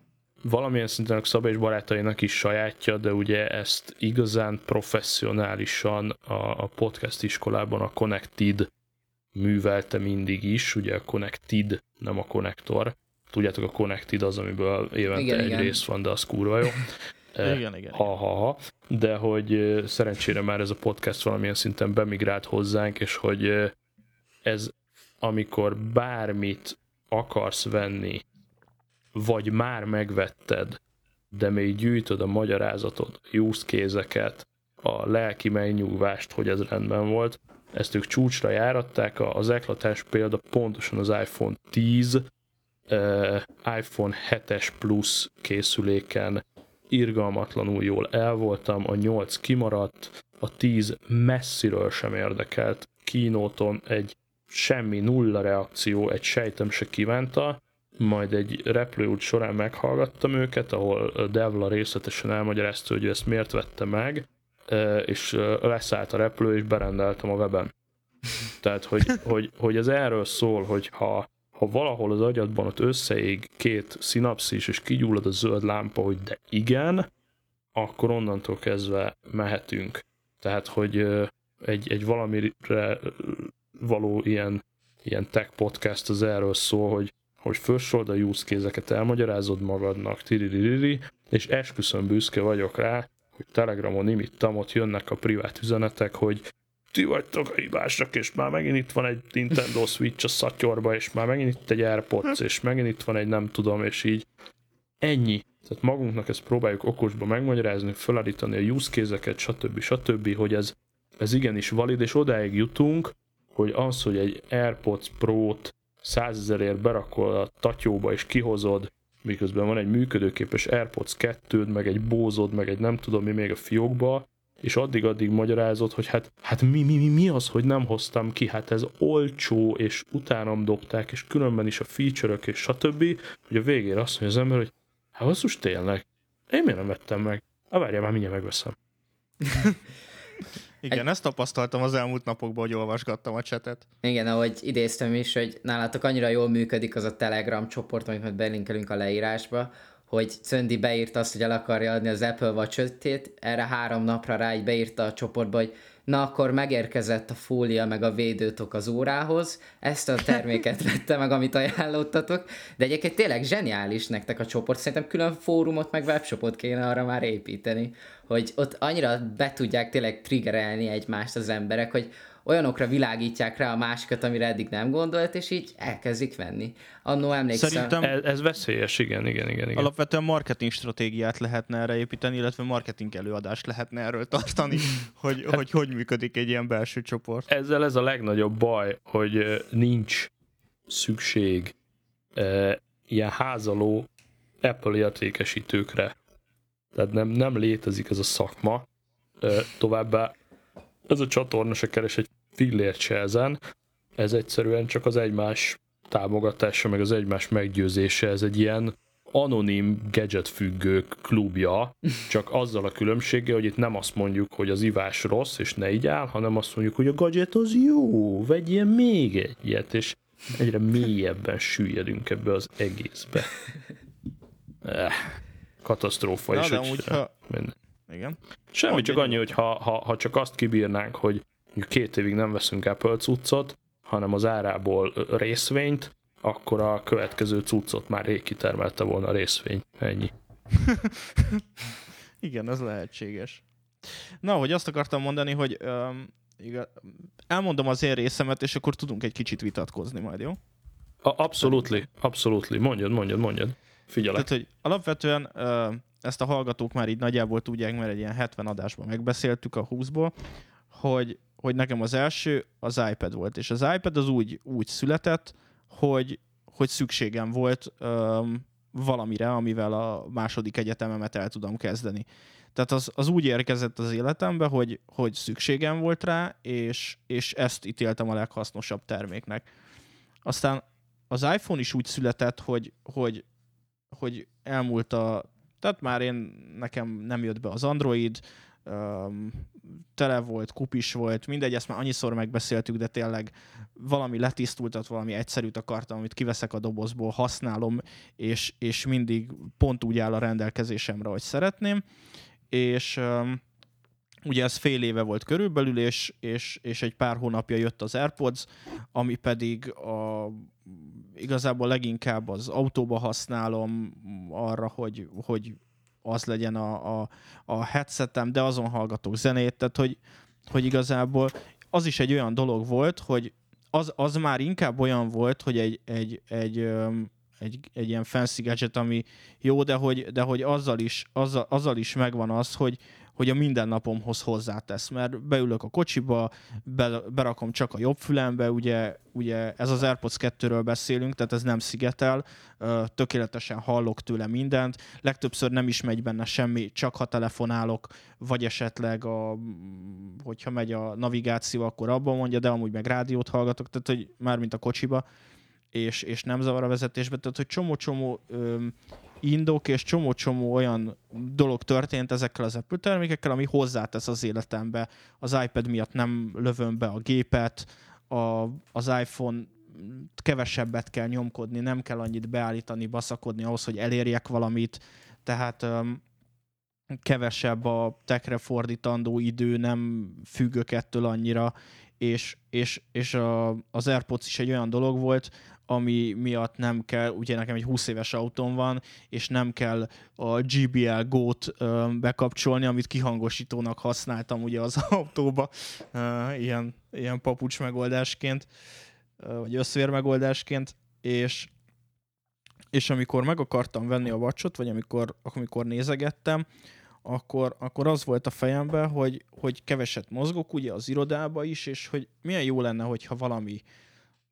valamilyen szinten a Szabé és barátainak is sajátja, de ugye ezt igazán professzionálisan a, a podcast iskolában a Connected művelte mindig is, ugye a Connected, nem a konnektor. Tudjátok, a Connected az, amiből évente Igen, egy igen. rész van, de az kurva jó. Eh, Igen, igen. ha, ha, ha, de hogy ö, szerencsére már ez a podcast valamilyen szinten bemigrált hozzánk, és hogy ö, ez amikor bármit akarsz venni, vagy már megvetted, de még gyűjtöd a magyarázatot, a kézeket, a lelki megnyugvást, hogy ez rendben volt, ezt ők csúcsra járatták, az eklatás példa pontosan az iPhone 10, eh, iPhone 7-es Plus készüléken irgalmatlanul jól el voltam, a 8 kimaradt, a 10 messziről sem érdekelt, kínóton egy semmi nulla reakció, egy sejtem se kívánta, majd egy repülőút során meghallgattam őket, ahol Devla részletesen elmagyarázta, hogy ő ezt miért vette meg, eh, és eh, leszállt a repülő, és berendeltem a weben. Tehát, hogy, hogy, hogy ez erről szól, hogy ha, ha valahol az agyadban ott összeég két szinapszis, és kigyullad a zöld lámpa, hogy de igen, akkor onnantól kezdve mehetünk. Tehát, hogy ö, egy, egy valamire való ilyen, ilyen tech podcast az erről szól, hogy, hogy fölsold a use kézeket, elmagyarázod magadnak, tiririri, és esküszöm büszke vagyok rá, hogy Telegramon imittam, ott jönnek a privát üzenetek, hogy ti vagytok a hibásak, és már megint itt van egy Nintendo Switch a szatyorba, és már megint itt egy Airpods, és megint itt van egy nem tudom, és így ennyi. Tehát magunknak ezt próbáljuk okosba megmagyarázni, felállítani a use kézeket, stb. stb., hogy ez, ez igenis valid, és odáig jutunk, hogy az, hogy egy AirPods Pro-t 100 ezerért berakol a tatyóba és kihozod, miközben van egy működőképes AirPods 2 meg egy bózod, meg egy nem tudom mi még a fiókba, és addig-addig magyarázod, hogy hát, hát mi, mi, mi, mi az, hogy nem hoztam ki, hát ez olcsó, és utánam dobták, és különben is a feature-ök, és stb., hogy a végére azt mondja az ember, hogy hát basszus tényleg, én miért nem vettem meg? Hát várjál, már mindjárt megveszem. Igen, ezt tapasztaltam az elmúlt napokban, hogy olvasgattam a csetet. Igen, ahogy idéztem is, hogy nálatok annyira jól működik az a Telegram csoport, amit majd belinkelünk a leírásba, hogy Cöndi beírta azt, hogy el akarja adni az Apple watch 5 erre három napra rá így beírta a csoportba, hogy na akkor megérkezett a fólia meg a védőtok az órához, ezt a terméket vette meg, amit ajánlottatok, de egyébként tényleg zseniális nektek a csoport, szerintem külön fórumot meg webshopot kéne arra már építeni, hogy ott annyira be tudják tényleg triggerelni egymást az emberek, hogy olyanokra világítják rá a másikat, amire eddig nem gondolt, és így elkezdik venni. Annó emlékszem... Szerintem Ez, ez veszélyes, igen, igen, igen. igen. alapvetően marketing stratégiát lehetne erre építeni, illetve marketing előadást lehetne erről tartani, hogy, hogy hogy működik egy ilyen belső csoport. ezzel ez a legnagyobb baj, hogy nincs szükség e, ilyen házaló Apple értékesítőkre. Tehát nem, nem létezik ez a szakma. E, továbbá ez a csatorna se keres egy fillért se ezen. Ez egyszerűen csak az egymás támogatása, meg az egymás meggyőzése. Ez egy ilyen anonim gadget függők klubja, csak azzal a különbséggel, hogy itt nem azt mondjuk, hogy az ivás rossz, és ne így áll, hanem azt mondjuk, hogy a gadget az jó, vegyél még egyet, és egyre mélyebben süllyedünk ebbe az egészbe. Eh, katasztrófa Na, is. de amúgy, ha... Igen. Semmi, Mondj csak annyi, hogy ha, ha, ha csak azt kibírnánk, hogy két évig nem veszünk Apple cuccot, hanem az árából részvényt, akkor a következő cuccot már rég kitermelte volna a részvény. Ennyi. Igen, ez lehetséges. Na, hogy azt akartam mondani, hogy um, igaz, elmondom az én részemet, és akkor tudunk egy kicsit vitatkozni majd, jó? A, abszolutli, abszolutli. Mondjad, mondjad, mondjad. Figyelek. Tehát, hogy alapvetően uh, ezt a hallgatók már így nagyjából tudják, mert egy ilyen 70 adásban megbeszéltük a 20-ból, hogy, hogy nekem az első az iPad volt, és az iPad az úgy, úgy született, hogy, hogy szükségem volt um, valamire, amivel a második egyetememet el tudom kezdeni. Tehát az, az úgy érkezett az életembe, hogy, hogy szükségem volt rá, és, és ezt ítéltem a leghasznosabb terméknek. Aztán az iPhone is úgy született, hogy, hogy, hogy elmúlt a... Tehát már én, nekem nem jött be az Android, um, tele volt, kupis volt, mindegy, ezt már annyiszor megbeszéltük, de tényleg valami letisztultat, valami egyszerűt akartam, amit kiveszek a dobozból, használom, és, és mindig pont úgy áll a rendelkezésemre, hogy szeretném. És um, ugye ez fél éve volt körülbelül, és, és, és egy pár hónapja jött az AirPods, ami pedig a, igazából leginkább az autóba használom arra, hogy, hogy az legyen a, a, a headsetem, de azon hallgatok zenét, tehát hogy, hogy igazából az is egy olyan dolog volt, hogy az, az már inkább olyan volt, hogy egy, egy, egy, egy, egy ilyen fancy gadget, ami jó, de hogy, de hogy azzal, is, azzal, azzal is megvan az, hogy, hogy a mindennapomhoz hozzátesz, mert beülök a kocsiba, be, berakom csak a jobb fülembe, ugye, ugye ez az AirPods 2-ről beszélünk, tehát ez nem szigetel, tökéletesen hallok tőle mindent, legtöbbször nem is megy benne semmi, csak ha telefonálok, vagy esetleg, a, hogyha megy a navigáció, akkor abban mondja, de amúgy meg rádiót hallgatok, tehát hogy már mint a kocsiba, és, és nem zavar a vezetésbe, tehát hogy csomó-csomó indok, és csomó-csomó olyan dolog történt ezekkel az Apple termékekkel, ami hozzátesz az életembe. Az iPad miatt nem lövöm be a gépet, a, az iPhone kevesebbet kell nyomkodni, nem kell annyit beállítani, baszakodni ahhoz, hogy elérjek valamit, tehát um, kevesebb a tekre fordítandó idő, nem függök ettől annyira, és, és, és a, az AirPods is egy olyan dolog volt, ami miatt nem kell, ugye nekem egy 20 éves autóm van, és nem kell a GBL Go-t bekapcsolni, amit kihangosítónak használtam ugye az autóba, ilyen, ilyen papucs megoldásként, vagy összvér megoldásként, és, és amikor meg akartam venni a vacsot, vagy amikor, amikor nézegettem, akkor, akkor az volt a fejemben, hogy, hogy keveset mozgok ugye az irodába is, és hogy milyen jó lenne, hogyha valami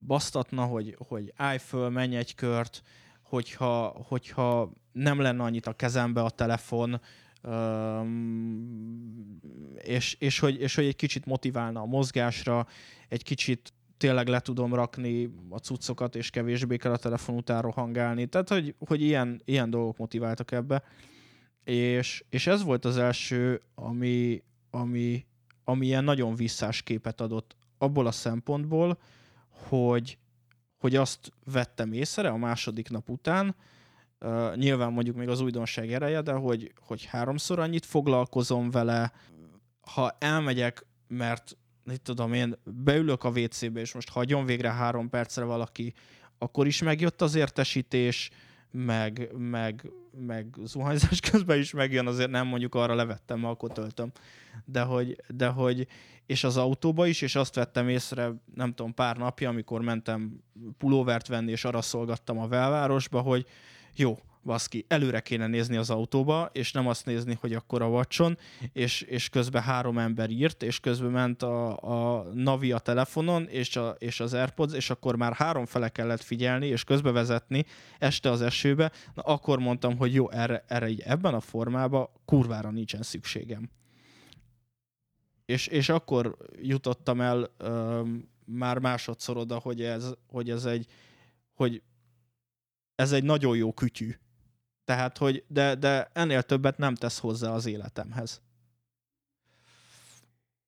basztatna, hogy, hogy állj föl, menj egy kört, hogyha, hogyha nem lenne annyit a kezembe a telefon, és, és, hogy, és hogy egy kicsit motiválna a mozgásra, egy kicsit tényleg le tudom rakni a cuccokat, és kevésbé kell a telefon után rohangálni. Tehát, hogy, hogy ilyen, ilyen dolgok motiváltak ebbe. És, és ez volt az első, ami, ami, ami ilyen nagyon visszás képet adott abból a szempontból, hogy, hogy azt vettem észre a második nap után, uh, nyilván mondjuk még az újdonság ereje, de hogy, hogy háromszor annyit foglalkozom vele, ha elmegyek, mert mit tudom én, beülök a WC-be, és most hagyjon végre három percre valaki, akkor is megjött az értesítés, meg, meg, meg zuhanyzás közben is megjön, azért nem mondjuk arra levettem, akkor töltöm. De hogy, de hogy, és az autóba is, és azt vettem észre, nem tudom, pár napja, amikor mentem pulóvert venni, és arra szolgattam a belvárosba, hogy jó, baszki, előre kéne nézni az autóba, és nem azt nézni, hogy akkor a vacson, és, és közben három ember írt, és közben ment a, a Navi a telefonon, és, a, és az Airpods, és akkor már három fele kellett figyelni, és közbevezetni este az esőbe, na akkor mondtam, hogy jó, erre, erre így ebben a formában kurvára nincsen szükségem. És, és akkor jutottam el ö, már másodszor oda, hogy ez, hogy ez egy, hogy ez egy nagyon jó kütyű. Tehát, hogy de, de ennél többet nem tesz hozzá az életemhez.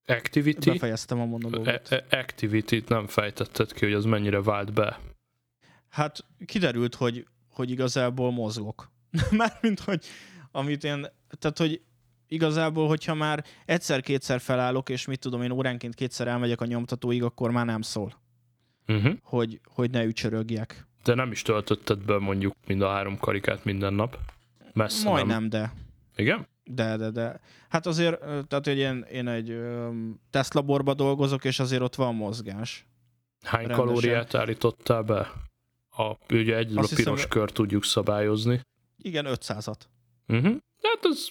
Activity? Befejeztem a monológot. E- e- Activity-t nem fejtetted ki, hogy az mennyire vált be. Hát kiderült, hogy, hogy igazából mozgok. Mármint, hogy amit én, tehát, hogy igazából, hogyha már egyszer-kétszer felállok, és mit tudom én, óránként kétszer elmegyek a nyomtatóig, akkor már nem szól. Uh-huh. Hogy, hogy ne ücsörögjek. Te nem is töltötted be mondjuk mind a három karikát minden nap. Messze nem. Majdnem, de. Igen? De, de, de. Hát azért, tehát hogy én, én egy tesztlaborba dolgozok, és azért ott van mozgás. Hány Rendesen. kalóriát állítottál be? A, ugye Azt a hiszem- piros kör tudjuk szabályozni. Igen, 500-at. Uh-huh. Hát az,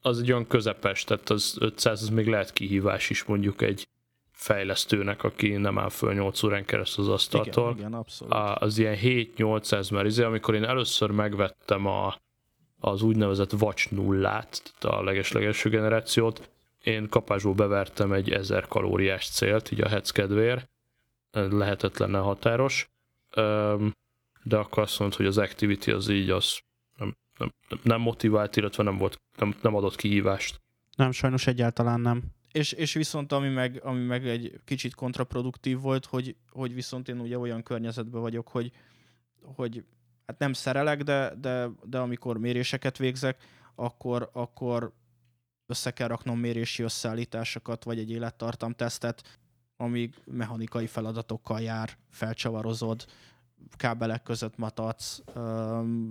az egy olyan közepes, tehát az 500 az még lehet kihívás is mondjuk egy fejlesztőnek, aki nem áll föl 8 órán keresztül az asztaltól. Igen, igen, abszolút. Az ilyen 7-800, mert izé, amikor én először megvettem a, az úgynevezett Watch nullát, tehát a legeslegelső generációt, én kapásból bevertem egy 1000 kalóriás célt, így a hetz kedvéért, lehetetlenne határos, de akkor azt mondta, hogy az activity az így az nem, nem, nem motivált, illetve nem, volt, nem, nem adott kihívást. Nem, sajnos egyáltalán nem. És, és viszont ami meg, ami meg egy kicsit kontraproduktív volt, hogy, hogy viszont én ugye olyan környezetben vagyok, hogy, hogy hát nem szerelek, de, de, de amikor méréseket végzek, akkor, akkor össze kell raknom mérési összeállításokat, vagy egy élettartamtesztet, amíg mechanikai feladatokkal jár, felcsavarozod, kábelek között matadsz,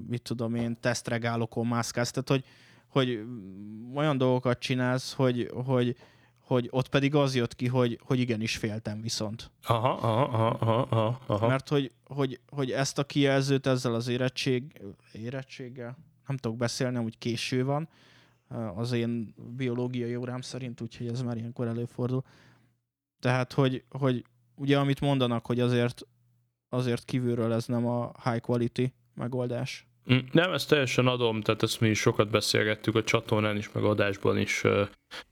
mit tudom én, tesztregálokon mászkálsz, tehát hogy, hogy olyan dolgokat csinálsz, hogy, hogy, hogy ott pedig az jött ki, hogy, hogy igenis féltem viszont. Aha, aha, aha, aha, aha. Mert hogy, hogy, hogy ezt a kijelzőt ezzel az érettség, érettséggel, nem tudok beszélni, hogy késő van, az én biológiai órám szerint, úgyhogy ez már ilyenkor előfordul. Tehát, hogy, hogy ugye amit mondanak, hogy azért, azért kívülről ez nem a high quality megoldás. Nem, ezt teljesen adom, tehát ezt mi is sokat beszélgettük a csatornán is, meg adásban is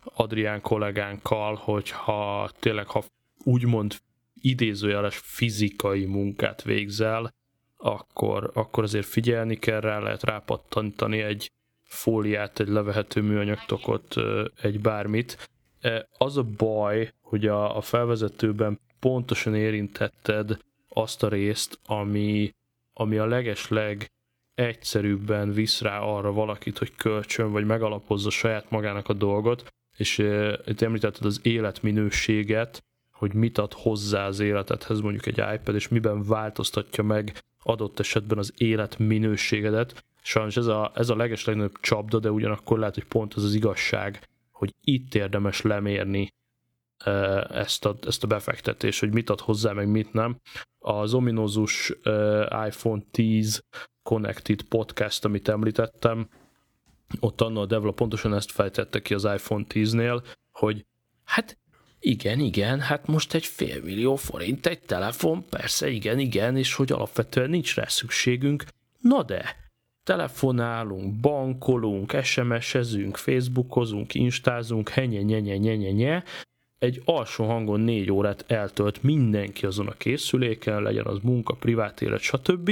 Adrián kollégánkkal, hogy ha tényleg, ha úgymond idézőjeles fizikai munkát végzel, akkor, akkor azért figyelni kell rá, lehet rápattantani egy fóliát, egy levehető műanyagtokot, egy bármit. Az a baj, hogy a, a felvezetőben pontosan érintetted azt a részt, ami, ami a legesleg egyszerűbben visz rá arra valakit, hogy kölcsön, vagy megalapozza saját magának a dolgot, és itt említetted az életminőséget, hogy mit ad hozzá az életedhez mondjuk egy iPad, és miben változtatja meg adott esetben az életminőségedet. Sajnos ez a, ez a leges legnagyobb csapda, de ugyanakkor lehet, hogy pont az az igazság, hogy itt érdemes lemérni ezt a, ezt a befektetést, hogy mit ad hozzá, meg mit nem. Az ominózus iPhone 10 Connected podcast, amit említettem, ott anna a Devla pontosan ezt fejtette ki az iPhone 10-nél, hogy hát igen, igen, hát most egy fél millió forint egy telefon, persze, igen, igen, és hogy alapvetően nincs rá szükségünk, na de, telefonálunk, bankolunk, SMS-ezünk, Facebookozunk, instázunk, henye, nyenye, nyenye, nye, egy alsó hangon négy órát eltölt mindenki azon a készüléken, legyen az munka, privát élet, stb.,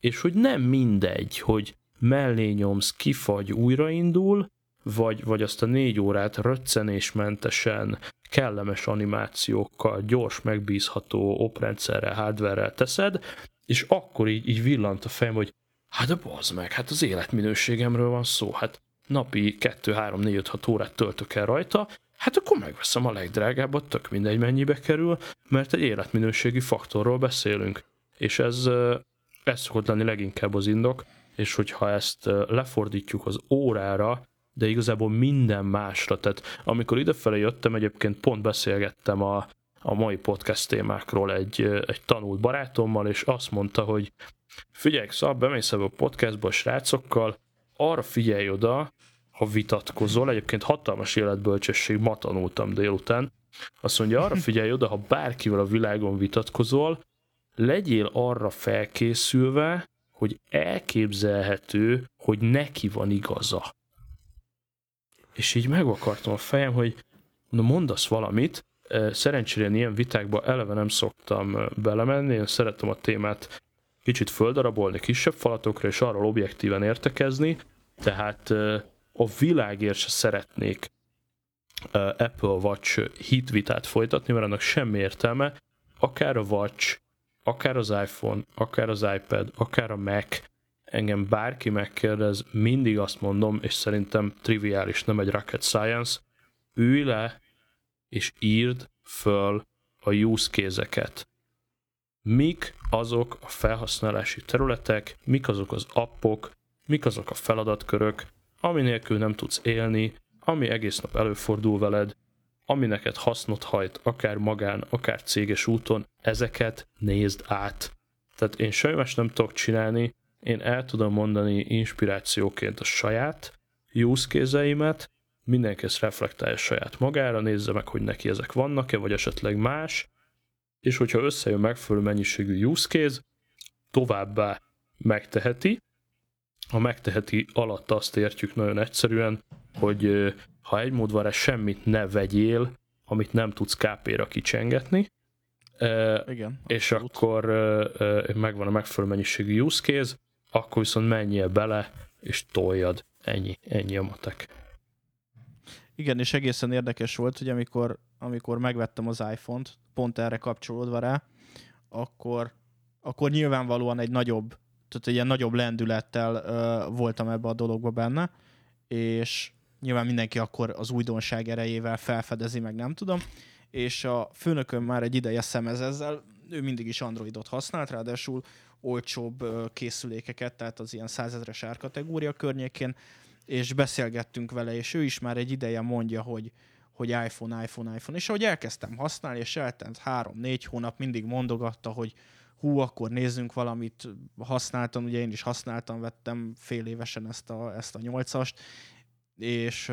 és hogy nem mindegy, hogy mellé nyomsz, kifagy, újraindul, vagy, vagy azt a négy órát röccenésmentesen, kellemes animációkkal, gyors, megbízható oprendszerrel, hardware teszed, és akkor így, így villant a fejem, hogy hát de bazd meg, hát az életminőségemről van szó, hát napi 2, 3, 4, 5, 6 órát töltök el rajta, hát akkor megveszem a legdrágábbat, tök mindegy mennyibe kerül, mert egy életminőségi faktorról beszélünk. És ez, ez szokott lenni leginkább az indok, és hogyha ezt lefordítjuk az órára, de igazából minden másra, tehát amikor idefele jöttem, egyébként pont beszélgettem a, a mai podcast témákról egy, egy tanult barátommal, és azt mondta, hogy figyelj, szóval bemész ebbe a podcastba a srácokkal, arra figyelj oda, ha vitatkozol, egyébként hatalmas életbölcsesség, ma tanultam délután, azt mondja, arra figyelj oda, ha bárkivel a világon vitatkozol, legyél arra felkészülve, hogy elképzelhető, hogy neki van igaza. És így megvakartam a fejem, hogy na mondasz valamit, szerencsére én ilyen vitákba eleve nem szoktam belemenni, én szeretem a témát kicsit földarabolni kisebb falatokra, és arról objektíven értekezni, tehát a világért se szeretnék Apple Watch hitvitát folytatni, mert annak semmi értelme, akár a Watch, akár az iPhone, akár az iPad, akár a Mac, engem bárki megkérdez, mindig azt mondom, és szerintem triviális, nem egy rocket science, ülj le, és írd föl a use case-eket. mik azok a felhasználási területek, mik azok az appok, mik azok a feladatkörök, ami nélkül nem tudsz élni, ami egész nap előfordul veled, ami neked hasznot hajt, akár magán, akár céges úton, ezeket nézd át. Tehát én sajnos nem tudok csinálni, én el tudom mondani inspirációként a saját use case mindenki ezt reflektálja saját magára, nézze meg, hogy neki ezek vannak-e, vagy esetleg más, és hogyha összejön megfelelő mennyiségű use továbbá megteheti. Ha megteheti alatt azt értjük nagyon egyszerűen, hogy ha egy módvára semmit ne vegyél, amit nem tudsz KP-ra kicsengetni, Igen, és abszolút. akkor megvan a megfelelő mennyiségű use case, akkor viszont menjél bele, és toljad. Ennyi, ennyi a matek. Igen, és egészen érdekes volt, hogy amikor, amikor megvettem az iPhone-t, pont erre kapcsolódva rá, akkor, akkor nyilvánvalóan egy nagyobb, tehát egy ilyen nagyobb lendülettel uh, voltam ebbe a dologba benne, és nyilván mindenki akkor az újdonság erejével felfedezi, meg nem tudom, és a főnököm már egy ideje szemez ezzel, ő mindig is Androidot használt, ráadásul olcsóbb készülékeket, tehát az ilyen százezres árkategória környékén, és beszélgettünk vele, és ő is már egy ideje mondja, hogy, hogy iPhone, iPhone, iPhone, és ahogy elkezdtem használni, és eltelt három-négy hónap, mindig mondogatta, hogy hú, akkor nézzünk valamit, használtam, ugye én is használtam, vettem fél évesen ezt a, ezt a nyolcast, és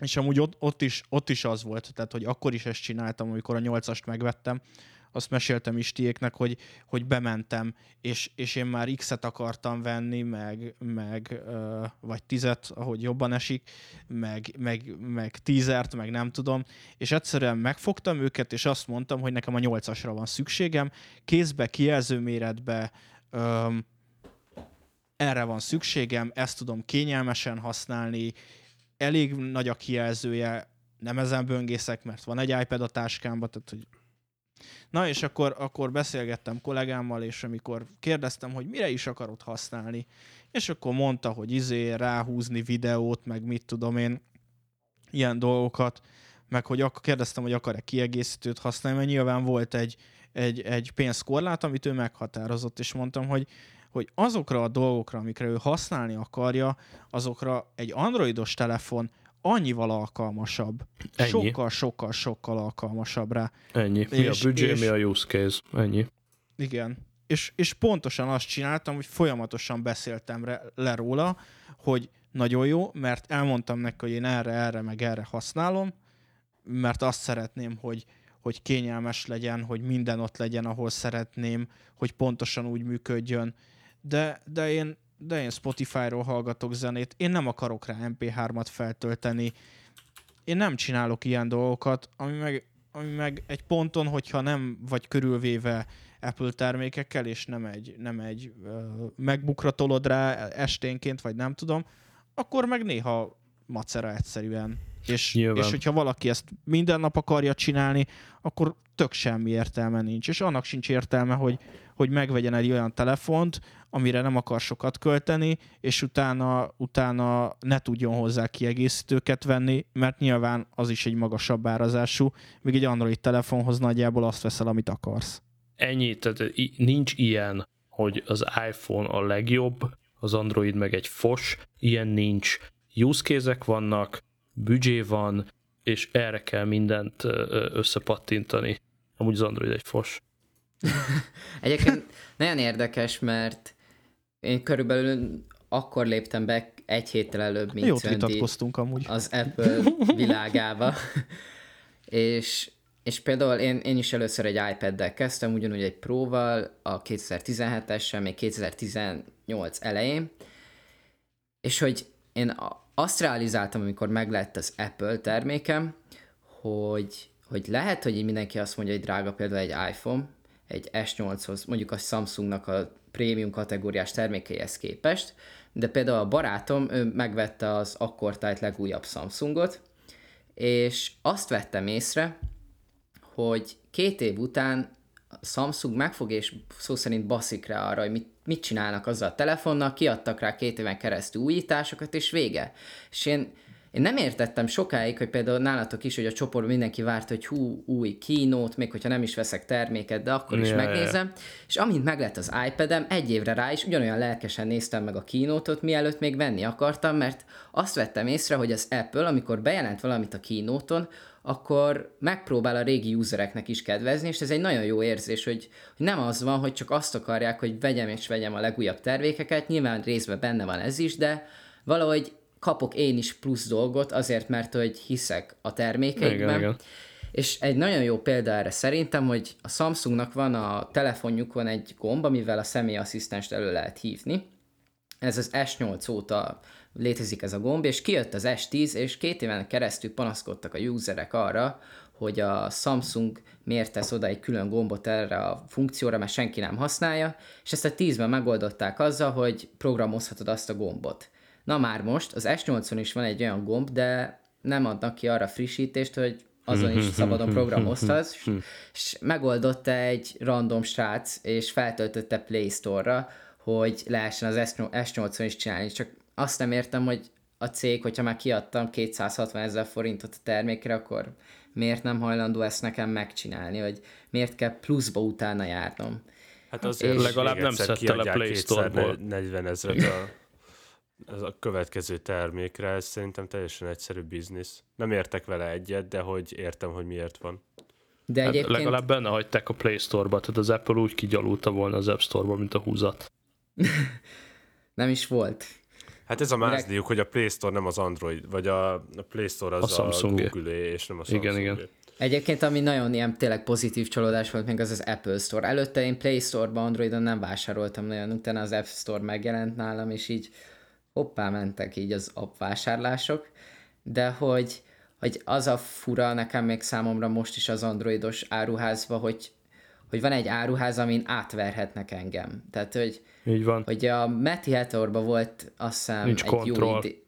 és amúgy ott, ott, is, ott is az volt, tehát hogy akkor is ezt csináltam, amikor a nyolcast megvettem, azt meséltem Istiéknek, hogy, hogy bementem, és, és én már X-et akartam venni, meg, meg vagy tizet, ahogy jobban esik, meg, meg, meg tízert, meg nem tudom, és egyszerűen megfogtam őket, és azt mondtam, hogy nekem a nyolcasra van szükségem, kézbe, kijelző méretbe, öm, erre van szükségem, ezt tudom kényelmesen használni, elég nagy a kijelzője, nem ezen böngészek, mert van egy iPad a táskámban, tehát hogy Na és akkor, akkor beszélgettem kollégámmal, és amikor kérdeztem, hogy mire is akarod használni, és akkor mondta, hogy izé ráhúzni videót, meg mit tudom én, ilyen dolgokat, meg hogy akkor kérdeztem, hogy akar-e kiegészítőt használni, mert nyilván volt egy, egy, egy pénzkorlát, amit ő meghatározott, és mondtam, hogy, hogy azokra a dolgokra, amikre ő használni akarja, azokra egy androidos telefon annyival alkalmasabb. Ennyi. Sokkal, sokkal, sokkal alkalmasabb rá. Ennyi. Mi és, a büdzsé, mi a use case. Ennyi. Igen. És, és pontosan azt csináltam, hogy folyamatosan beszéltem re, le róla, hogy nagyon jó, mert elmondtam neki, hogy én erre, erre, meg erre használom, mert azt szeretném, hogy, hogy kényelmes legyen, hogy minden ott legyen, ahol szeretném, hogy pontosan úgy működjön. De, de én de én Spotify-ról hallgatok zenét, én nem akarok rá MP3-at feltölteni, én nem csinálok ilyen dolgokat, ami meg, ami meg egy ponton, hogyha nem vagy körülvéve Apple termékekkel, és nem egy, nem egy uh, megbukra tolod rá esténként, vagy nem tudom, akkor meg néha macera egyszerűen. És, és hogyha valaki ezt minden nap akarja csinálni, akkor tök semmi értelme nincs. És annak sincs értelme, hogy, hogy megvegyen egy olyan telefont, amire nem akar sokat költeni, és utána, utána ne tudjon hozzá kiegészítőket venni, mert nyilván az is egy magasabb árazású, míg egy Android telefonhoz nagyjából azt veszel, amit akarsz. Ennyi, tehát nincs ilyen, hogy az iPhone a legjobb, az Android meg egy fos, ilyen nincs. Use vannak, büdzsé van, és erre kell mindent összepattintani. Amúgy az Android egy fos. Egyébként nagyon érdekes, mert én körülbelül akkor léptem be egy héttel előbb, mint Jót vitatkoztunk amúgy. az Apple világába. és, és például én, én is először egy iPad-del kezdtem, ugyanúgy egy Pro-val, a 2017-essel, még 2018 elején, és hogy én azt realizáltam, amikor meglett az Apple termékem, hogy, hogy lehet, hogy így mindenki azt mondja, hogy drága például egy iPhone, egy S8-hoz, mondjuk a Samsungnak a prémium kategóriás termékeihez képest, de például a barátom, ő megvette az akkortájt legújabb Samsungot, és azt vettem észre, hogy két év után Samsung megfog és szó szerint baszik rá arra, hogy mit, mit csinálnak azzal a telefonnal, kiadtak rá két éven keresztül újításokat, és vége. És én én nem értettem sokáig, hogy például nálatok is, hogy a csoportban mindenki várt, hogy hú, új kínót, még hogyha nem is veszek terméket, de akkor is Ja, megnézem. És amint meglett az iPad-em, egy évre rá is ugyanolyan lelkesen néztem meg a kínótot, mielőtt még venni akartam, mert azt vettem észre, hogy az Apple, amikor bejelent valamit a kínóton, akkor megpróbál a régi usereknek is kedvezni, és ez egy nagyon jó érzés, hogy, hogy nem az van, hogy csak azt akarják, hogy vegyem és vegyem a legújabb termékeket, nyilván részben benne van ez is, de valahogy kapok én is plusz dolgot azért, mert hogy hiszek a termékeikben. Igen, igen. És egy nagyon jó példa erre szerintem, hogy a Samsungnak van a telefonjukon egy gomb, amivel a személyasszisztenst elő lehet hívni. Ez az S8 óta létezik ez a gomb, és kijött az S10, és két éven keresztül panaszkodtak a userek arra, hogy a Samsung miért tesz oda egy külön gombot erre a funkcióra, mert senki nem használja, és ezt a 10-ben megoldották azzal, hogy programozhatod azt a gombot. Na már most, az S8-on is van egy olyan gomb, de nem adnak ki arra frissítést, hogy azon is szabadon programozhatsz, és- és megoldotta egy random srác, és feltöltötte Play Store-ra, hogy lehessen az S8-on is csinálni, csak azt nem értem, hogy a cég, hogyha már kiadtam 260 ezer forintot a termékre, akkor miért nem hajlandó ezt nekem megcsinálni, vagy miért kell pluszba utána járnom. Hát azért És legalább nem szedte le Play Store-ból. 40 ezeret a, az a következő termékre, ez szerintem teljesen egyszerű biznisz. Nem értek vele egyet, de hogy értem, hogy miért van. De Hát egyébként... legalább benne hagyták a Play Store-ba, tehát az Apple úgy kigyalulta volna az App Store-ba, mint a húzat. Nem is volt. Hát ez a mázdiuk, hogy a Play Store nem az Android, vagy a, a Play Store az A a, Samsungé. google és nem a Igen, Samsung. igen. Egyébként, ami nagyon ilyen tényleg pozitív csalódás volt, még az az Apple Store. Előtte én Play Store-ban Androidon nem vásároltam nagyon, utána az App Store megjelent nálam, és így hoppá mentek így az app vásárlások, de hogy, hogy az a fura nekem még számomra most is az androidos áruházba, hogy, hogy van egy áruház, amin átverhetnek engem. Tehát, hogy, Így van. hogy a Meti Hathorban volt azt hiszem Nincs egy jó, kontroll. idé-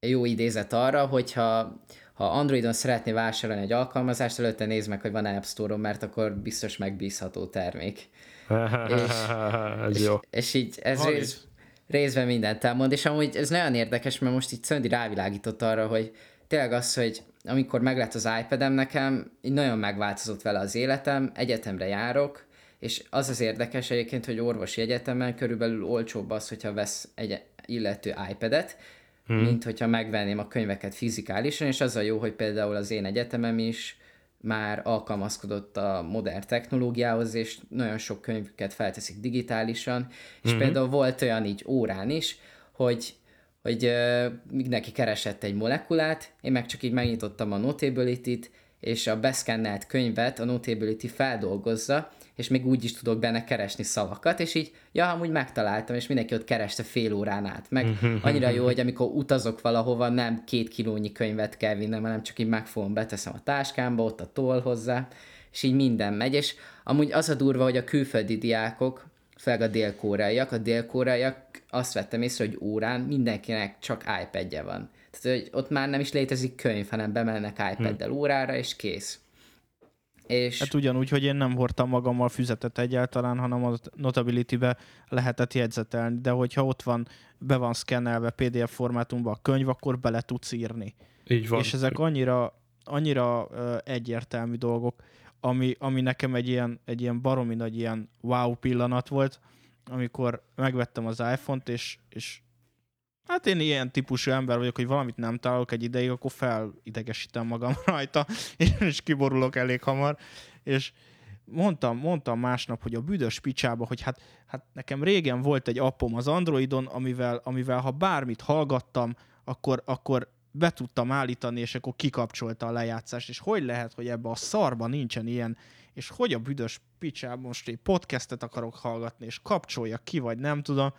jó idézet arra, hogyha ha Androidon szeretné vásárolni egy alkalmazást, előtte nézd meg, hogy van App Store-on, mert akkor biztos megbízható termék. ez jó. És így ez rész, részben mindent elmond, és amúgy ez nagyon érdekes, mert most így Szöndi rávilágított arra, hogy tényleg az, hogy amikor meglett az iPad-em nekem, így nagyon megváltozott vele az életem, egyetemre járok, és az az érdekes egyébként, hogy orvosi egyetemen körülbelül olcsóbb az, hogyha vesz egy illető iPad-et, hmm. mint hogyha megvenném a könyveket fizikálisan, és az a jó, hogy például az én egyetemem is már alkalmazkodott a modern technológiához, és nagyon sok könyvüket felteszik digitálisan, és mm-hmm. például volt olyan így órán is, hogy hogy uh, mindenki keresett egy molekulát, én meg csak így megnyitottam a Notability-t, és a beszkennelt könyvet a Notability feldolgozza, és még úgy is tudok benne keresni szavakat, és így, ja, amúgy megtaláltam, és mindenki ott kereste fél órán át. Meg annyira jó, hogy amikor utazok valahova, nem két kilónyi könyvet kell vinnem, hanem csak így megfogom, beteszem a táskámba, ott a toll hozzá, és így minden megy, és amúgy az a durva, hogy a külföldi diákok, főleg a dél-koreaiak, a dél-koreaiak azt vettem észre, hogy órán mindenkinek csak iPad-je van. Tehát, hogy ott már nem is létezik könyv, hanem bemennek iPad-del órára, és kész. És Hát ugyanúgy, hogy én nem hordtam magammal füzetet egyáltalán, hanem a Notability-be lehetett jegyzetelni, de hogyha ott van, be van szkennelve PDF formátumban a könyv, akkor bele tudsz írni. Így van. És ezek annyira, annyira uh, egyértelmű dolgok, ami, ami nekem egy ilyen, egy ilyen baromi nagy ilyen wow pillanat volt, amikor megvettem az iPhone-t, és, és hát én ilyen típusú ember vagyok, hogy valamit nem találok egy ideig, akkor felidegesítem magam rajta, és kiborulok elég hamar, és mondtam, mondtam másnap, hogy a büdös picsába, hogy hát, hát nekem régen volt egy appom az Androidon, amivel, amivel ha bármit hallgattam, akkor, akkor be tudtam állítani, és akkor kikapcsolta a lejátszást, és hogy lehet, hogy ebbe a szarba nincsen ilyen, és hogy a büdös picsában most egy podcastet akarok hallgatni, és kapcsolja ki, vagy nem tudom,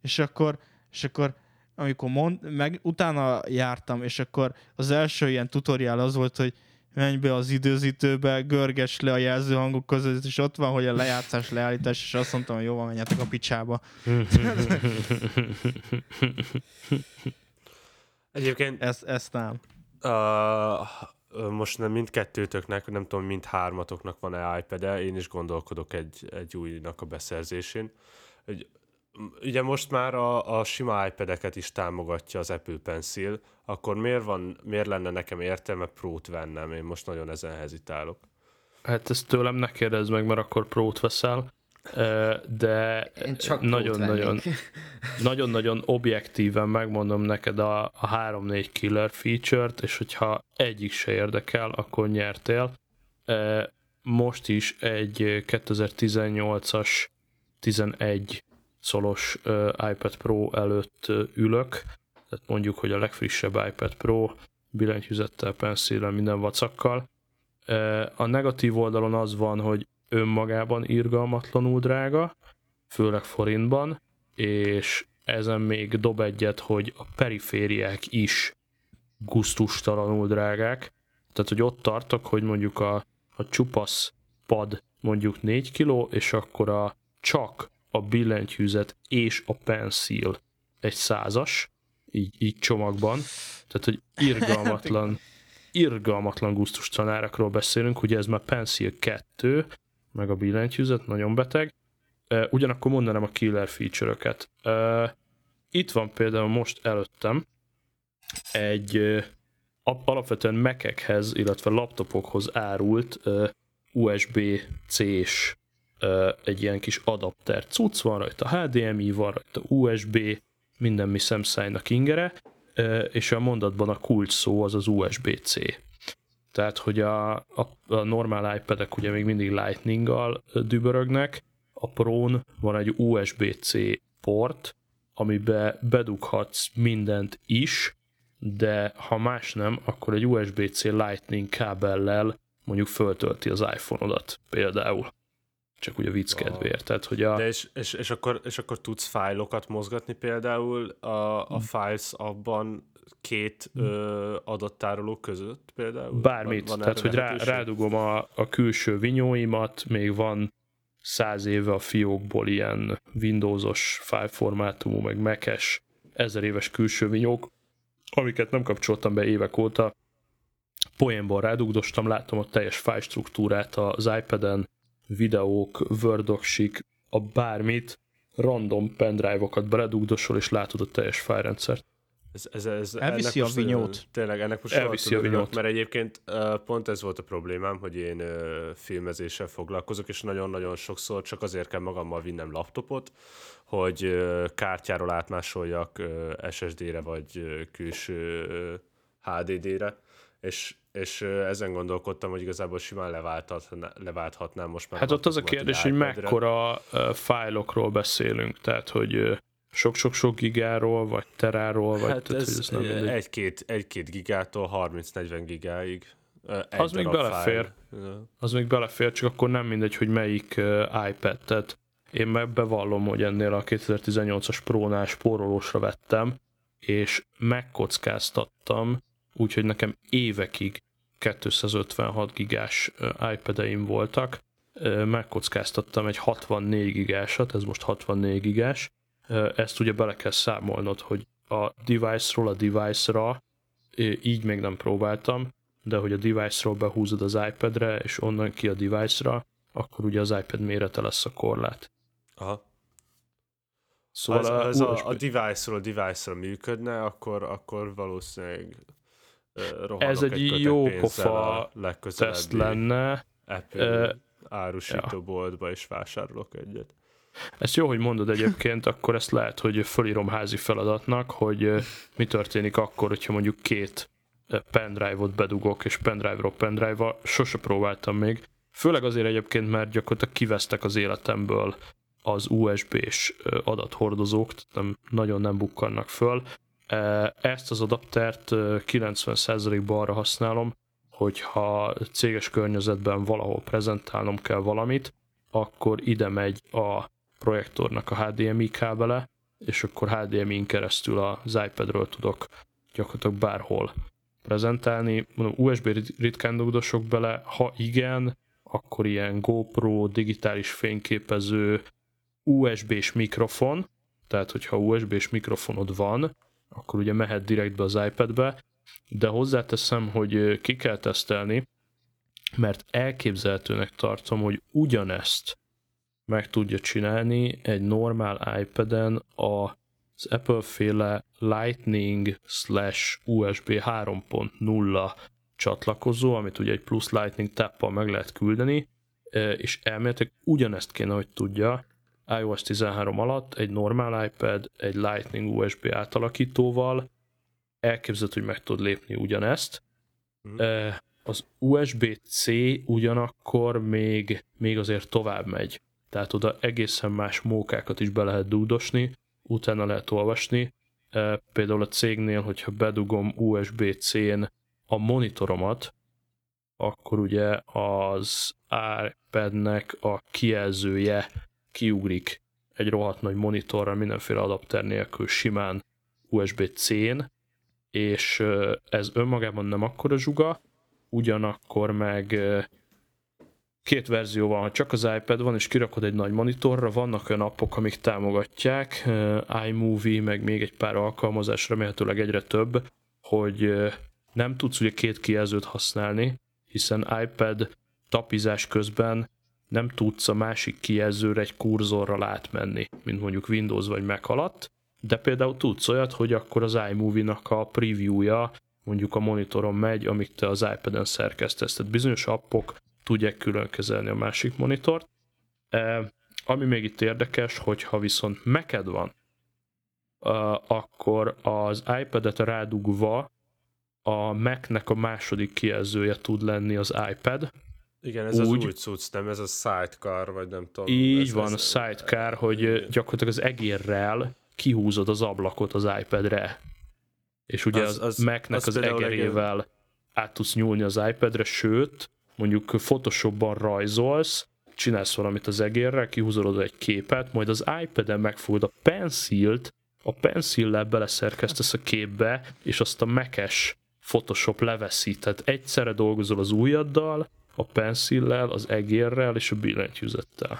és akkor, és akkor amikor mond, meg utána jártam, és akkor az első ilyen tutoriál az volt, hogy menj be az időzítőbe, görges le a jelzőhangok között, és ott van, hogy a lejátszás, leállítás, és azt mondtam, hogy jó van, menjetek a picsába. Egyébként Ezt, ezt nem. Uh, most nem mindkettőtöknek, nem tudom, mind hármatoknak van-e iPad-e, én is gondolkodok egy, egy újnak a beszerzésén. Hogy ugye most már a, a sima iPad-eket is támogatja az Apple Pencil, akkor miért, van, miért lenne nekem értelme Pro-t vennem? Én most nagyon ezen hezitálok. Hát ezt tőlem ne kérdezz meg, mert akkor Pro-t veszel. De nagyon-nagyon nagyon-nagyon objektíven megmondom neked a, a 3-4 killer feature-t, és hogyha egyik se érdekel, akkor nyertél. Most is egy 2018-as 11 szolos iPad Pro előtt ülök, tehát mondjuk, hogy a legfrissebb iPad Pro billentyűzettel, penszillel, minden vacakkal. A negatív oldalon az van, hogy önmagában irgalmatlanul drága, főleg forintban, és ezen még dob egyet, hogy a perifériák is guztustalanul drágák. Tehát, hogy ott tartok, hogy mondjuk a, a csupasz pad mondjuk 4 kg, és akkor a csak a billentyűzet és a pencil egy százas, így, így csomagban. Tehát, hogy irgalmatlan, irgalmatlan gusztustalan beszélünk, ugye ez már pencil 2, meg a billentyűzet, nagyon beteg. Ugyanakkor mondanám a killer feature-öket. Itt van például most előttem egy alapvetően Mac-ekhez, illetve laptopokhoz árult USB-C-s egy ilyen kis adapter cucc, van rajta HDMI, van rajta USB, minden mi szemszájnak ingere, és a mondatban a kulcs szó az az USB-C. Tehát, hogy a, a, a normál iPad-ek ugye még mindig Lightning-gal dübörögnek, a Pro-n van egy USB-C port, amibe bedughatsz mindent is, de ha más nem, akkor egy USB-C Lightning kábellel mondjuk föltölti az iPhone-odat például. Csak ugye vicc kedvéért. Tehát, hogy a... De és, és, és, akkor, és akkor tudsz fájlokat mozgatni például a, a files abban két ö, adattároló között például? Bármit, van, van tehát hogy rá, rádugom a, a külső vinyóimat, még van száz éve a fiókból ilyen Windowsos fájlformátumú, meg Mac-es ezer éves külső vinyók, amiket nem kapcsoltam be évek óta. Poénból rádugdostam, látom a teljes fájlstruktúrát az iPad-en, videók, wordoksik, a bármit, random pendrive-okat beledugdosol, és látod a teljes fájrendszert. Ez, ez, ez, Elviszi a vinyót. Tényleg, ennek most Elviszi a vinyót. Mert egyébként pont ez volt a problémám, hogy én filmezéssel foglalkozok, és nagyon-nagyon sokszor csak azért kell magammal vinnem laptopot, hogy kártyáról átmásoljak SSD-re vagy külső HDD-re, és és ezen gondolkodtam, hogy igazából simán leválthatnám, leválthatnám most már. Hát ott az a kérdés, hogy mekkora fájlokról beszélünk, tehát hogy sok-sok-sok gigáról, vagy teráról, vagy hát tehát, ez, ez nem egy-két, egy-két gigától 30-40 gigáig. Egy az még belefér. File. Az még belefér, csak akkor nem mindegy, hogy melyik iPad. Tehát én meg bevallom, hogy ennél a 2018-as Pro-nál spórolósra vettem, és megkockáztattam, úgyhogy nekem évekig 256 gigás iPad-eim voltak, megkockáztattam egy 64 gigásat, ez most 64 gigás, ezt ugye bele kell számolnod, hogy a device-ról a device-ra, így még nem próbáltam, de hogy a device-ról behúzod az iPad-re, és onnan ki a device-ra, akkor ugye az iPad mérete lesz a korlát. Aha. Szóval ha ez, a, a, a device-ról device-ra működne, akkor, akkor valószínűleg ez egy, egy jó pofa teszt lenne. Apple árusítóboltba ja. és vásárolok egyet. Ezt jó, hogy mondod egyébként, akkor ezt lehet, hogy fölírom házi feladatnak, hogy mi történik akkor, hogyha mondjuk két pendrive-ot bedugok, és pendrive-ról pendrive-val sose próbáltam még. Főleg azért egyébként, mert gyakorlatilag kivesztek az életemből az USB-s adathordozók, nem, nagyon nem bukkannak föl. Ezt az adaptert 90%-ban arra használom, hogyha céges környezetben valahol prezentálnom kell valamit, akkor ide megy a projektornak a HDMI kábele, és akkor HDMI-n keresztül az iPad-ről tudok gyakorlatilag bárhol prezentálni. Mondom, USB ritkán dugdosok bele, ha igen, akkor ilyen GoPro, digitális fényképező, USB-s mikrofon, tehát hogyha USB-s mikrofonod van, akkor ugye mehet direktbe az iPad-be, de hozzáteszem, hogy ki kell tesztelni, mert elképzelhetőnek tartom, hogy ugyanezt meg tudja csinálni egy normál iPad-en az Apple-féle Lightning slash USB 3.0 csatlakozó, amit ugye egy plusz Lightning tappal meg lehet küldeni, és elméletileg ugyanezt kéne, hogy tudja iOS 13 alatt egy normál iPad, egy Lightning USB átalakítóval, elképzelhető, hogy meg tud lépni ugyanezt. Mm. Az USB-C ugyanakkor még, még azért tovább megy. Tehát oda egészen más mókákat is be lehet dúdosni, utána lehet olvasni. Például a cégnél, hogyha bedugom USB-C-n a monitoromat, akkor ugye az iPad-nek a kijelzője kiugrik egy rohadt nagy monitorra mindenféle adapter nélkül simán USB-C-n, és ez önmagában nem akkora zsuga, ugyanakkor meg két verzió van, ha csak az iPad van, és kirakod egy nagy monitorra, vannak olyan appok, amik támogatják, iMovie, meg még egy pár alkalmazás, remélhetőleg egyre több, hogy nem tudsz ugye két kijelzőt használni, hiszen iPad tapizás közben nem tudsz a másik kijelzőre egy kurzorral átmenni, mint mondjuk Windows vagy Mac alatt, de például tudsz olyat, hogy akkor az iMovie-nak a preview-ja mondjuk a monitoron megy, amíg te az iPad-en szerkesztesz. Tehát bizonyos appok tudják külön kezelni a másik monitort. E, ami még itt érdekes, hogyha viszont Mac-ed van, akkor az iPad-et rádugva a Mac-nek a második kijelzője tud lenni az iPad. Igen, ez Úgy, az új cucc, nem ez a sidecar, vagy nem tudom. Így ez, van, ez, a sidecar, hogy gyakorlatilag az egérrel kihúzod az ablakot az iPad-re. És ugye az, az, az Mac-nek az, az egerével legyen. át tudsz nyúlni az iPad-re, sőt, mondjuk Photoshopban rajzolsz, csinálsz valamit az egérrel, kihúzod oda egy képet, majd az iPad-en megfogod a pencilt, a pencillel beleszerkesztesz a képbe, és azt a mekes Photoshop leveszi. Tehát egyszerre dolgozol az ujjaddal, a pencillel, az egérrel és a billentyűzettel.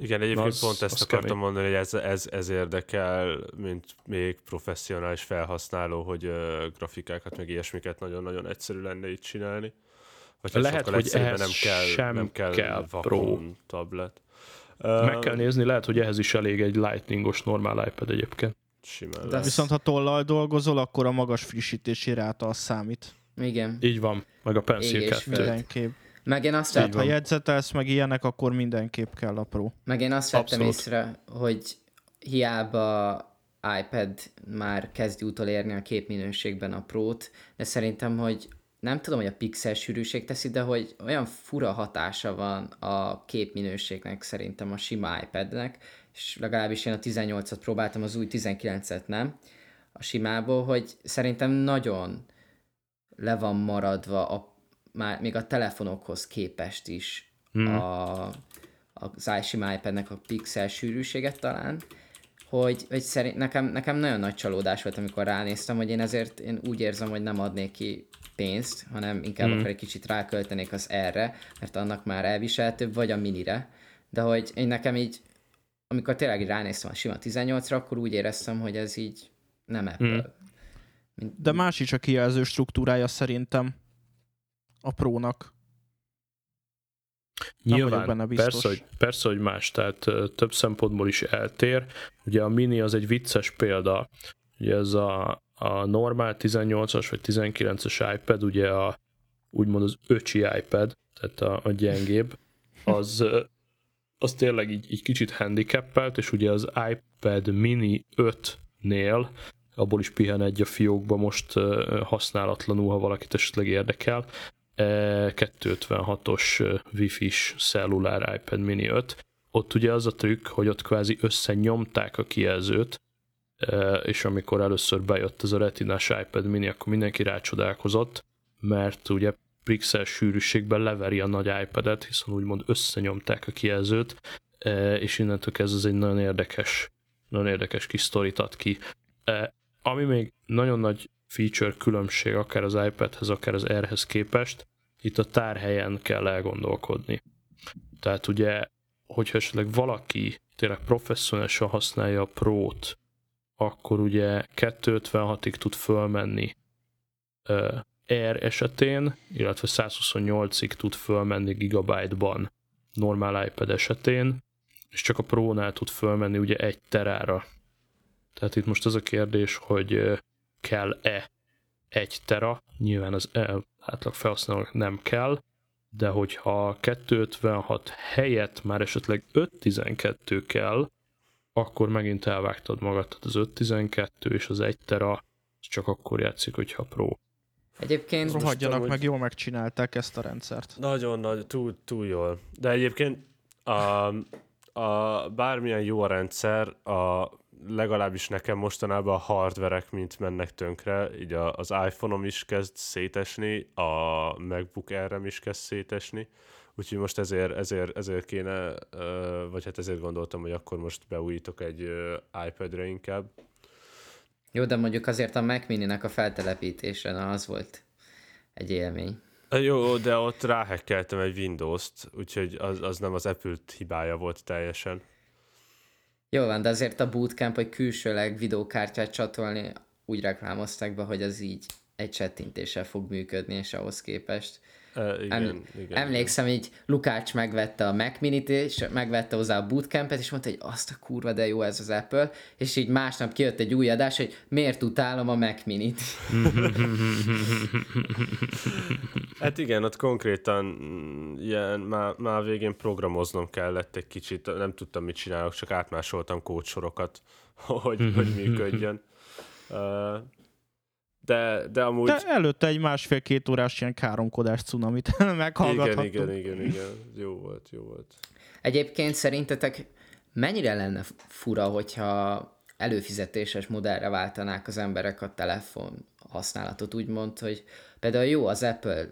Igen, egyébként az, pont ezt akartam kemény. mondani, hogy ez, ez, ez érdekel, mint még professzionális felhasználó, hogy uh, grafikákat, meg ilyesmiket nagyon-nagyon egyszerű lenne itt csinálni. Vagy lehet, hogy ehhez nem kell, sem nem kell, kell Pro tablet. Meg kell nézni, lehet, hogy ehhez is elég egy lightningos normál iPad egyébként. Simán De viszont ha tollal dolgozol, akkor a magas frissítési ráta az számít. Igen. Így van, meg a Pencil 2. Meg én azt Tehát, ha jegyzetelsz, meg ilyenek, akkor mindenképp kell a Pro. Meg én azt vettem Abszolút. észre, hogy hiába iPad már kezdi utolérni a képminőségben a Pro-t, de szerintem, hogy nem tudom, hogy a pixel sűrűség teszi, de hogy olyan fura hatása van a képminőségnek szerintem a sima iPadnek, és legalábbis én a 18-at próbáltam, az új 19-et nem, a simából, hogy szerintem nagyon le van maradva a már még a telefonokhoz képest is hmm. a, az iSim iPad-nek a pixel sűrűséget talán, hogy, hogy szerint, nekem, nekem nagyon nagy csalódás volt, amikor ránéztem, hogy én ezért én úgy érzem, hogy nem adnék ki pénzt, hanem inkább hmm. akkor egy kicsit ráköltenék az erre, mert annak már elviselhetőbb, vagy a minire, de hogy én nekem így, amikor tényleg ránéztem a sima 18-ra, akkor úgy éreztem, hogy ez így nem Apple. Hmm. Mint, de más is a kijelző struktúrája szerintem a prónak. Nyilván, benne persze hogy, persze, hogy más, tehát több szempontból is eltér. Ugye a Mini az egy vicces példa, ugye ez a, a normál 18-as vagy 19-es iPad, ugye a úgymond az öcsi iPad, tehát a, a gyengébb, az, az tényleg így, így kicsit handicappelt, és ugye az iPad Mini 5-nél abból is pihen egy a fiókba most használatlanul, ha valakit esetleg érdekel. 256-os Wi-Fi-s cellulár iPad mini 5. Ott ugye az a trükk, hogy ott kvázi összenyomták a kijelzőt, és amikor először bejött ez a retinás iPad mini, akkor mindenki rácsodálkozott, mert ugye pixel sűrűségben leveri a nagy iPad-et, hiszen úgymond összenyomták a kijelzőt, és innentől kezdve ez egy nagyon érdekes, nagyon érdekes kis sztorit ad ki. Ami még nagyon nagy feature különbség akár az iPadhez, akár az R-hez képest, itt a tárhelyen kell elgondolkodni. Tehát ugye, hogyha esetleg valaki tényleg professzionálisan használja a Pro-t, akkor ugye 256-ig tud fölmenni uh, R esetén, illetve 128-ig tud fölmenni gigabyte-ban normál iPad esetén, és csak a Pro-nál tud fölmenni ugye egy terára. Tehát itt most az a kérdés, hogy kell-e egy tera, nyilván az átlag felhasználónak nem kell, de hogyha 256 helyett már esetleg 512 kell, akkor megint elvágtad magad, tehát az 512 és az 1 tera csak akkor játszik, hogyha pro. Egyébként... Rohadjanak meg, jól megcsinálták ezt a rendszert. Nagyon nagy, túl, túl jól. De egyébként a, a bármilyen jó a rendszer, a, legalábbis nekem mostanában a hardverek mint mennek tönkre, így a, az iPhone-om is kezd szétesni, a MacBook air is kezd szétesni, úgyhogy most ezért, ezért, ezért kéne, vagy hát ezért gondoltam, hogy akkor most beújítok egy iPad-re inkább. Jó, de mondjuk azért a Mac Mini-nek a feltelepítése, na az volt egy élmény. Jó, de ott ráhekkeltem egy Windows-t, úgyhogy az, az nem az Apple hibája volt teljesen. Jó van, de azért a bootcamp, hogy külsőleg videókártyát csatolni, úgy reklámozták be, hogy az így egy csettintéssel fog működni, és ahhoz képest Uh, igen, Em, igen, emlékszem, így Lukács megvette a Mac Mini-t, és megvette hozzá a bootcampet, és mondta, hogy azt a kurva, de jó ez az Apple, és így másnap kijött egy új adás, hogy miért utálom a Mac Mini-t. hát igen, ott konkrétan mm, ilyen, már, már végén programoznom kellett egy kicsit, nem tudtam, mit csinálok, csak átmásoltam kódsorokat, hogy, hogy működjön. Uh, de, de amúgy... De előtte egy másfél-két órás ilyen káromkodás cunamit meghallgathattunk. Igen, igen, igen, igen. Jó volt, jó volt. Egyébként szerintetek mennyire lenne fura, hogyha előfizetéses modellre váltanák az emberek a telefon használatot, úgymond, hogy például jó az Apple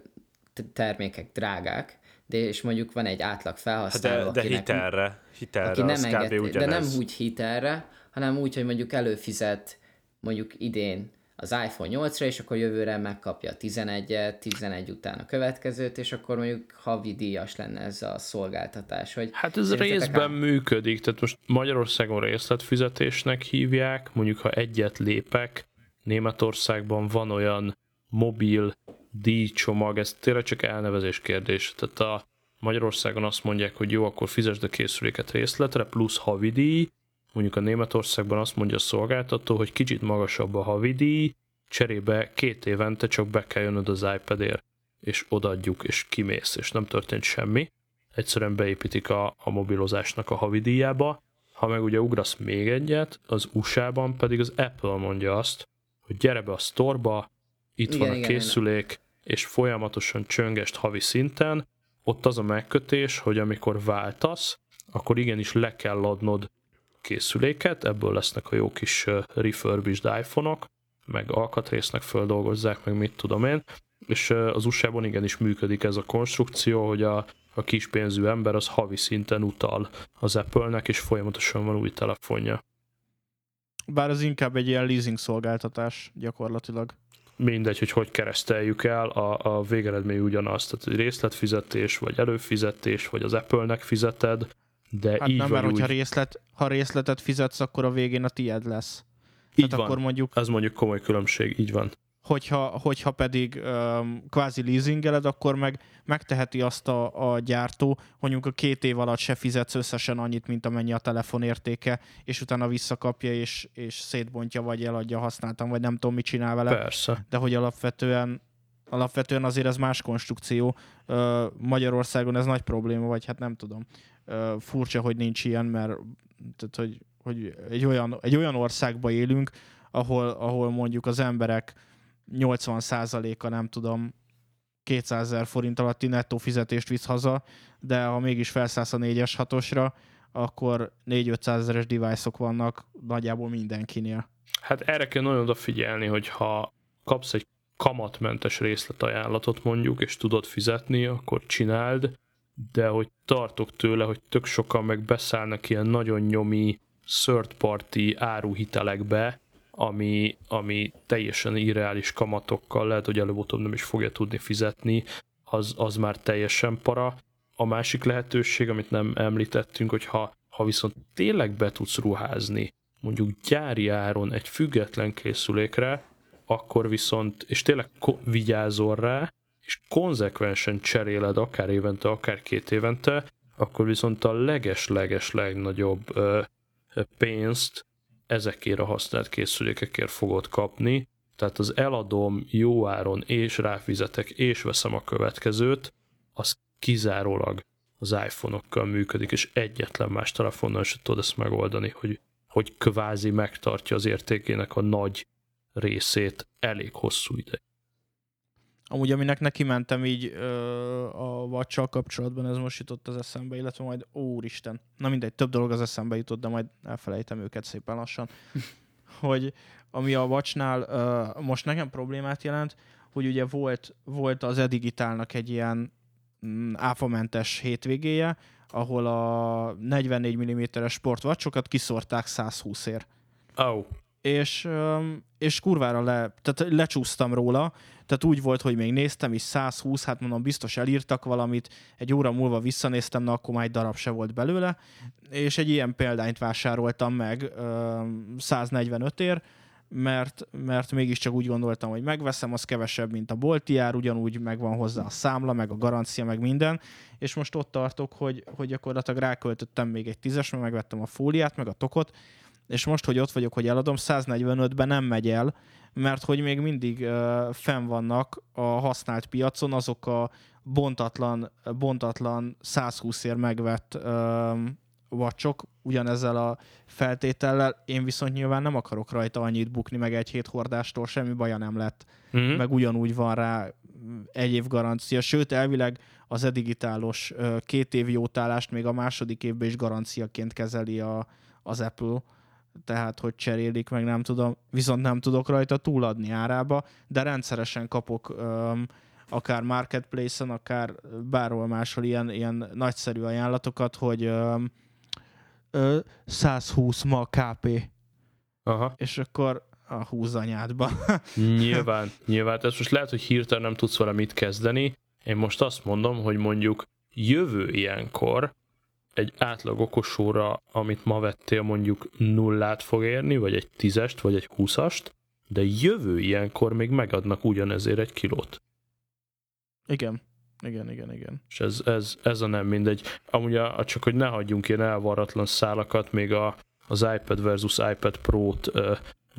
termékek drágák, de és mondjuk van egy átlag felhasználó, hát de, de akinek, hitelre, hitelre aki nem enged, de nem úgy hitelre, hanem úgy, hogy mondjuk előfizet mondjuk idén az iPhone 8-ra, és akkor jövőre megkapja a 11-et, 11 után a következőt, és akkor mondjuk havi díjas lenne ez a szolgáltatás. Hogy hát ez részben ám... működik, tehát most Magyarországon részletfizetésnek hívják, mondjuk ha egyet lépek, Németországban van olyan mobil díjcsomag, ez tényleg csak elnevezés kérdés. Tehát a Magyarországon azt mondják, hogy jó, akkor fizesd a készüléket részletre, plusz havidíj, mondjuk a Németországban azt mondja a szolgáltató, hogy kicsit magasabb a havidíj, cserébe két évente csak be kell jönnöd az iPad-ért, és odaadjuk, és kimész, és nem történt semmi. Egyszerűen beépítik a, a mobilozásnak a havidíjába. Ha meg ugye ugrasz még egyet, az USA-ban pedig az Apple mondja azt, hogy gyere be a sztorba, itt igen, van a igen, készülék, igen. és folyamatosan csöngest havi szinten, ott az a megkötés, hogy amikor váltasz, akkor igenis le kell adnod készüléket, ebből lesznek a jó kis refurbished iPhone-ok, meg alkatrésznek földolgozzák, meg mit tudom én, és az USA-ban igenis működik ez a konstrukció, hogy a, a kis pénzű ember az havi szinten utal az Apple-nek, és folyamatosan van új telefonja. Bár az inkább egy ilyen leasing szolgáltatás gyakorlatilag. Mindegy, hogy hogy kereszteljük el, a, a végeredmény ugyanaz, tehát részletfizetés, vagy előfizetés, vagy az Apple-nek fizeted, de hát így nem, mert úgy... hogyha részlet, ha részletet fizetsz, akkor a végén a tied lesz. Így Tehát van. akkor mondjuk... Az mondjuk komoly különbség, így van. Hogyha, hogyha pedig um, kvázi leasingeled, akkor meg megteheti azt a, a gyártó, hogy mondjuk a két év alatt se fizetsz összesen annyit, mint amennyi a telefon értéke, és utána visszakapja, és, és szétbontja, vagy eladja használtam, vagy nem tudom, mit csinál vele. Persze. De hogy alapvetően alapvetően azért ez más konstrukció. Magyarországon ez nagy probléma, vagy hát nem tudom furcsa, hogy nincs ilyen, mert tehát, hogy, hogy egy, olyan, egy olyan országban élünk, ahol, ahol mondjuk az emberek 80%-a nem tudom 200 ezer forint alatti nettó fizetést visz haza, de ha mégis felszállsz a 4-es 6-osra, akkor 4-500 ezeres device-ok vannak nagyjából mindenkinél. Hát erre kell nagyon odafigyelni, hogy ha kapsz egy kamatmentes részletajánlatot mondjuk, és tudod fizetni, akkor csináld, de hogy tartok tőle, hogy tök sokan meg beszállnak ilyen nagyon nyomi third party áruhitelekbe, ami, ami teljesen irreális kamatokkal, lehet, hogy előbb-utóbb nem is fogja tudni fizetni, az, az már teljesen para. A másik lehetőség, amit nem említettünk, hogy ha, ha viszont tényleg be tudsz ruházni, mondjuk gyári áron egy független készülékre, akkor viszont, és tényleg vigyázol rá, és konzekvensen cseréled akár évente, akár két évente, akkor viszont a leges-leges legnagyobb ö, pénzt ezekért a használt készülékekért fogod kapni, tehát az eladom jó áron, és ráfizetek, és veszem a következőt, az kizárólag az iPhone-okkal működik, és egyetlen más telefonnal se tudod ezt megoldani, hogy, hogy kvázi megtartja az értékének a nagy részét elég hosszú ideig. Amúgy aminek neki mentem így ö, a vacsal kapcsolatban, ez most jutott az eszembe, illetve majd, úristen, na mindegy, több dolog az eszembe jutott, de majd elfelejtem őket szépen lassan, hogy ami a vacsnál ö, most nekem problémát jelent, hogy ugye volt, volt az Edigitálnak egy ilyen mm, áfamentes hétvégéje, ahol a 44 mm-es sportvacsokat kiszorták 120-ért. Oh. És, és kurvára le, tehát lecsúsztam róla, tehát úgy volt, hogy még néztem is 120, hát mondom, biztos elírtak valamit, egy óra múlva visszanéztem, na akkor már egy darab se volt belőle, és egy ilyen példányt vásároltam meg öm, 145 ér, mert, mert mégiscsak úgy gondoltam, hogy megveszem, az kevesebb, mint a bolti ár, ugyanúgy megvan hozzá a számla, meg a garancia, meg minden, és most ott tartok, hogy, hogy gyakorlatilag ráköltöttem még egy tízes, mert megvettem a fóliát, meg a tokot, és most, hogy ott vagyok, hogy eladom, 145-ben nem megy el, mert hogy még mindig uh, fenn vannak a használt piacon azok a bontatlan, bontatlan 120 ér megvett uh, vacsok, ugyanezzel a feltétellel, én viszont nyilván nem akarok rajta annyit bukni, meg egy hét hordástól semmi baja nem lett, Mm-hmm. meg ugyanúgy van rá egy év garancia, sőt elvileg az edigitálos két év jótállást még a második évben is garanciaként kezeli a, az Apple, tehát hogy cserélik, meg nem tudom, viszont nem tudok rajta túladni árába, de rendszeresen kapok um, akár Marketplace-en, akár bárhol máshol ilyen, ilyen nagyszerű ajánlatokat, hogy um, 120 ma KP, Aha. és akkor a húz anyádba. Nyilván, nyilván. Ez most lehet, hogy hirtelen nem tudsz vele mit kezdeni. Én most azt mondom, hogy mondjuk jövő ilyenkor egy átlag okosóra, amit ma vettél, mondjuk nullát fog érni, vagy egy tízest, vagy egy húszast, de jövő ilyenkor még megadnak ugyanezért egy kilót. igen, igen, igen, igen. És ez, ez, ez a nem mindegy. Amúgy a, csak hogy ne hagyjunk ilyen elvarratlan szálakat, még a, az iPad versus iPad Pro-t ö,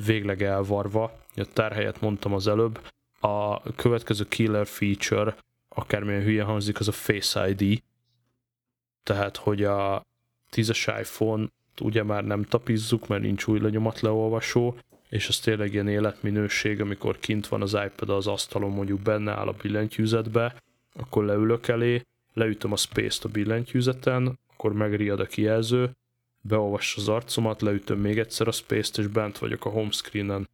végleg elvarva, a tárhelyet mondtam az előbb, a következő killer feature, akármilyen hülye hangzik, az a Face ID, tehát hogy a 10-es iPhone ugye már nem tapizzuk, mert nincs új lenyomatleolvasó, és az tényleg ilyen életminőség, amikor kint van az iPad az asztalon, mondjuk benne áll a billentyűzetbe, akkor leülök elé, leütöm a space-t a billentyűzeten, akkor megriad a kijelző, beolvassa az arcomat, leütöm még egyszer a space-t, és bent vagyok a homescreenen.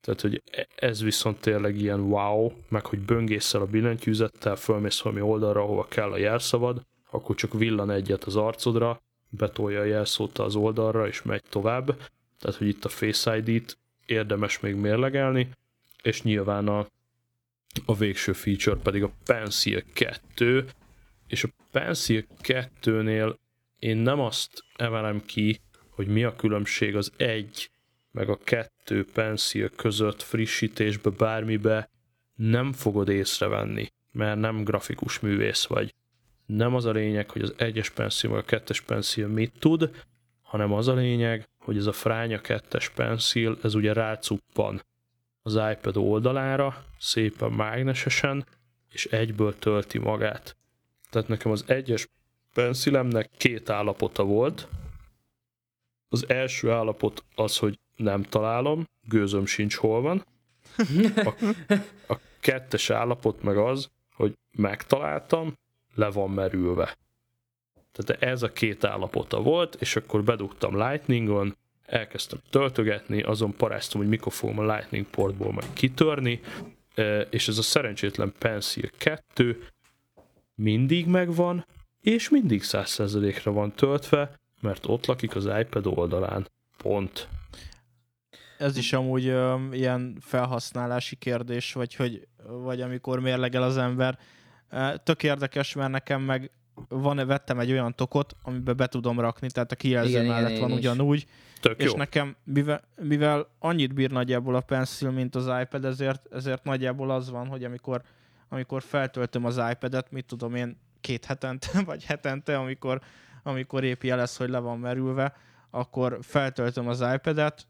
Tehát, hogy ez viszont tényleg ilyen wow, meg hogy böngészel a billentyűzettel, fölmész valami oldalra, ahova kell a jelszavad, akkor csak villan egyet az arcodra, betolja a jelszót az oldalra, és megy tovább. Tehát, hogy itt a Face ID-t érdemes még mérlegelni, és nyilván a, a végső feature pedig a Pencil 2, és a Pencil 2-nél én nem azt emelem ki, hogy mi a különbség az egy meg a kettő Pencil között frissítésbe, bármibe nem fogod észrevenni, mert nem grafikus művész vagy. Nem az a lényeg, hogy az egyes Pencil meg a kettes Pencil mit tud, hanem az a lényeg, hogy ez a fránya kettes Pencil, ez ugye rácuppan az iPad oldalára, szépen mágnesesen, és egyből tölti magát. Tehát nekem az egyes Pencilemnek két állapota volt. Az első állapot az, hogy nem találom, gőzöm sincs hol van. A, a kettes állapot meg az, hogy megtaláltam, le van merülve. Tehát ez a két állapota volt, és akkor bedugtam Lightningon, elkezdtem töltögetni, azon paráztam, hogy mikor fogom a Lightning portból majd kitörni, és ez a szerencsétlen Pencil 2 mindig megvan, és mindig 100%-ra van töltve, mert ott lakik az iPad oldalán. Pont. Ez is amúgy ö, ilyen felhasználási kérdés, vagy, hogy, vagy amikor mérlegel az ember. Tök érdekes, mert nekem meg van, vettem egy olyan tokot, amiben be tudom rakni, tehát a kijelző Igen, mellett igen, van is. ugyanúgy, Tök és jó. nekem, mivel, mivel annyit bír nagyjából a Pencil, mint az iPad, ezért, ezért nagyjából az van, hogy amikor, amikor feltöltöm az iPad-et, mit tudom én, két hetente, vagy hetente, amikor, amikor épp jelez, hogy le van merülve, akkor feltöltöm az iPad-et,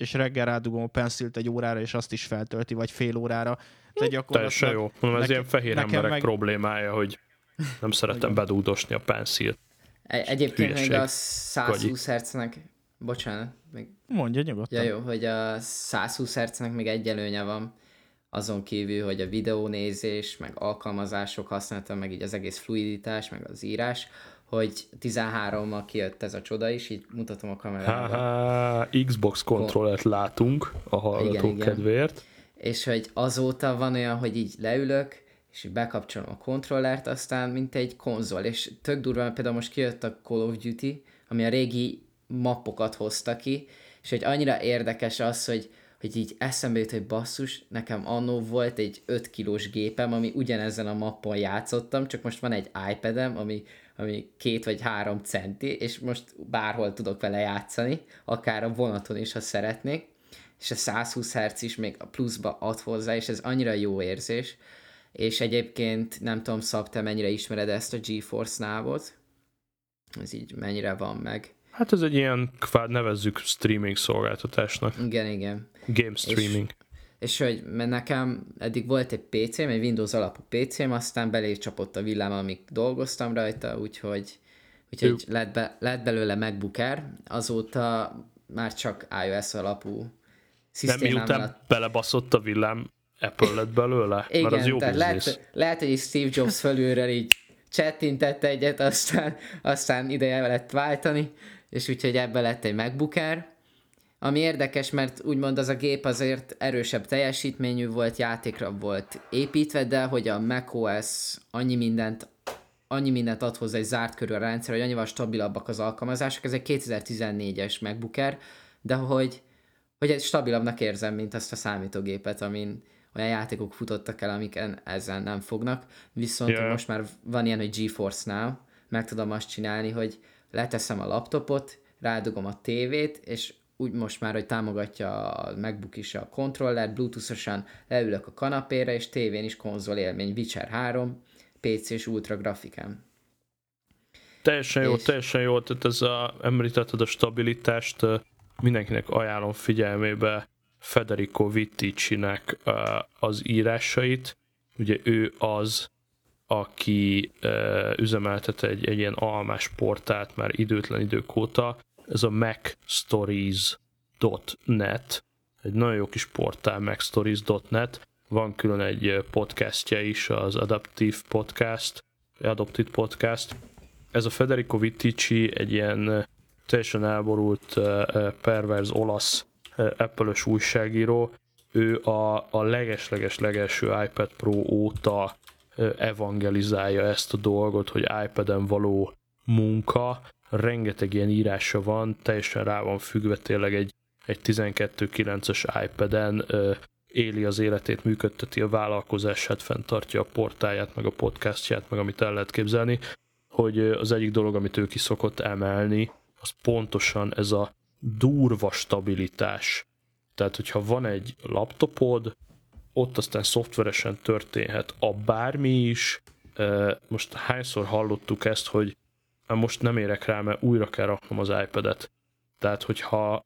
és reggel rádugom a pencilt egy órára, és azt is feltölti, vagy fél órára. Tehát Teljesen jó. Mondom, ez ilyen fehér emberek meg... problémája, hogy nem szeretem bedúdosni a pencilt. Egy, egyébként Hülyeség. még a 120 Hz-nek, bocsánat, még... Mondja nyugodtan. Ja, jó, hogy a 120 Hz-nek még egy előnye van, azon kívül, hogy a videónézés, meg alkalmazások használata, meg így az egész fluiditás, meg az írás, hogy 13-mal kijött ez a csoda is, így mutatom a kamerába. Xbox kontrollert látunk a hallgatók igen, kedvéért. Igen. És hogy azóta van olyan, hogy így leülök, és így bekapcsolom a kontrollert, aztán mint egy konzol, és tök durva, mert például most kijött a Call of Duty, ami a régi mappokat hozta ki, és hogy annyira érdekes az, hogy hogy így eszembe jut, hogy basszus, nekem annó volt egy 5 kilós gépem, ami ugyanezen a mappon játszottam, csak most van egy iPad-em, ami, ami két vagy három centi, és most bárhol tudok vele játszani, akár a vonaton is, ha szeretnék, és a 120 Hz is még a pluszba ad hozzá, és ez annyira jó érzés, és egyébként nem tudom, Szab, te mennyire ismered ezt a GeForce návot? Ez így mennyire van meg? Hát ez egy ilyen, kvád nevezzük streaming szolgáltatásnak. Igen, igen. Game streaming. És, és hogy mert nekem eddig volt egy PC-m, egy Windows alapú PC-m, aztán belé csapott a villám, amíg dolgoztam rajta, úgyhogy, úgyhogy lett, be, lett belőle MacBook Air, azóta már csak iOS alapú szisztémám De miután alatt... belebaszott a villám, Apple lett belőle? Igen, mert az jó tehát lehet, lehet, hogy Steve Jobs felülről így csettintett egyet, aztán, aztán ideje lett váltani, és úgyhogy ebbe lett egy MacBook Air, ami érdekes, mert úgymond az a gép azért erősebb teljesítményű volt, játékra volt építve, de hogy a macOS annyi mindent annyi mindent ad hozzá egy zárt körül a rendszer, hogy annyival stabilabbak az alkalmazások. Ez egy 2014-es MacBook Air, de hogy, hogy egy stabilabbnak érzem, mint azt a számítógépet, amin olyan játékok futottak el, amik ezzel nem fognak. Viszont yeah. most már van ilyen, hogy GeForce Now, meg tudom azt csinálni, hogy leteszem a laptopot, rádugom a tévét, és úgy most már, hogy támogatja a MacBook is a kontroller, bluetooth-osan leülök a kanapére, és tévén is konzol élmény, Witcher 3, PC és ultra grafikám. Teljesen jó, és... teljesen jó, tehát ez a, említetted a stabilitást, mindenkinek ajánlom figyelmébe Federico Vitticinek az írásait, ugye ő az, aki üzemeltet egy, egy ilyen almás portált már időtlen idők óta, ez a macstories.net, egy nagyon jó kis portál, macstories.net, van külön egy podcastja is, az Adaptive Podcast, Adopted Podcast. Ez a Federico Vittici egy ilyen teljesen elborult, perverz olasz apple újságíró. Ő a, a leges-leges legelső iPad Pro óta evangelizálja ezt a dolgot, hogy iPad-en való munka, rengeteg ilyen írása van, teljesen rá van függve tényleg egy, egy 12.9-es iPad-en, éli az életét, működteti a vállalkozását, fenntartja a portáját, meg a podcastját, meg amit el lehet képzelni, hogy az egyik dolog, amit ő ki szokott emelni, az pontosan ez a durva stabilitás. Tehát, hogyha van egy laptopod, ott aztán szoftveresen történhet a bármi is. Most hányszor hallottuk ezt, hogy most nem érek rá, mert újra kell raknom az iPad-et. Tehát, hogyha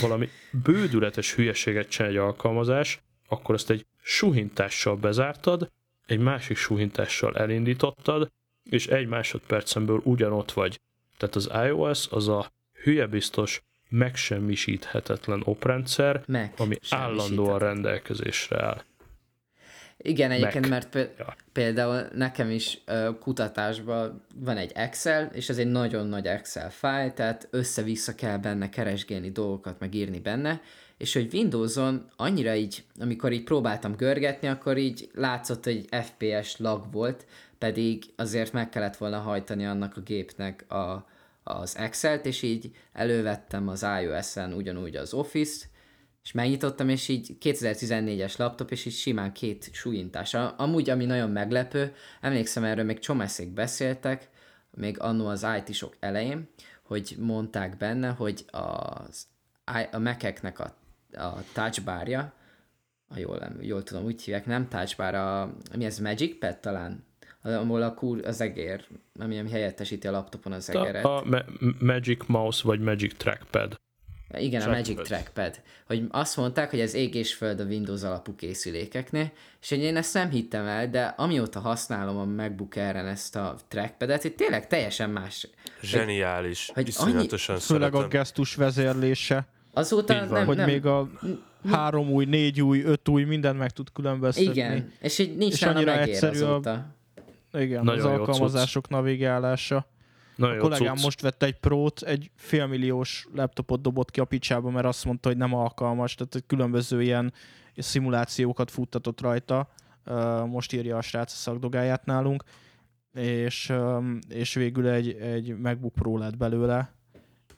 valami bődületes hülyeséget csinál egy alkalmazás, akkor ezt egy suhintással bezártad, egy másik suhintással elindítottad, és egy másodpercemből ugyanott vagy. Tehát az iOS az a hülye biztos, megsemmisíthetetlen oprendszer, Meg ami állandóan rendelkezésre áll. Igen, egyébként, Mac. mert például nekem is kutatásban van egy Excel, és ez egy nagyon nagy Excel fájl, tehát össze-vissza kell benne keresgélni dolgokat, meg írni benne, és hogy Windowson annyira így, amikor így próbáltam görgetni, akkor így látszott, hogy FPS lag volt, pedig azért meg kellett volna hajtani annak a gépnek a, az Excel-t, és így elővettem az iOS-en ugyanúgy az Office-t, és megnyitottam, és így 2014-es laptop, és így simán két súlyintás. Amúgy, ami nagyon meglepő, emlékszem erről, még csomeszék beszéltek, még annó az IT-sok elején, hogy mondták benne, hogy az, a Mac-eknek a, a touchbarja, ha jól, jól tudom, úgy hívják, nem touchbar, a, mi ez, Magic Pad talán? ahol a kur, az egér, ami, ami helyettesíti a laptopon az egeret. A, a Ma- Magic Mouse vagy Magic Trackpad. Igen, a Trackpad. Magic Trackpad. Hogy azt mondták, hogy ez ég és föld a Windows alapú készülékeknél, és hogy én ezt nem hittem el, de amióta használom a MacBook Air-en ezt a trackpadet, hogy tényleg teljesen más. Zseniális. hogy Hogy Iszonyatosan Főleg a gesztus vezérlése, Azóta Így van, nem, hogy nem, még a három új, négy új, öt új, mindent meg tud különböztetni. igen, és így nincs És annyira egyszerű a- azóta. Igen, Nagyon az alkalmazások navigálása. Nagyon A jó kollégám cucc. most vett egy prót, egy félmilliós laptopot dobott ki a picsába, mert azt mondta, hogy nem alkalmas, tehát hogy különböző ilyen szimulációkat futtatott rajta. Most írja a srác a szakdogáját nálunk, és, és végül egy, egy MacBook Pro lett belőle.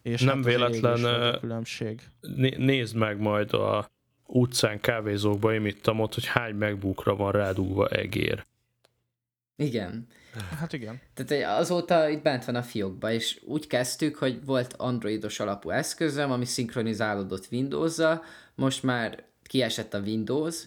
És Nem hát véletlen, a különbség. Né- nézd meg majd a utcán kávézókba, én itt ott, hogy hány megbukra van rádugva egér. Igen. Hát igen. Tehát azóta itt bent van a fiókba, és úgy kezdtük, hogy volt androidos alapú eszközöm, ami szinkronizálódott windows most már kiesett a Windows,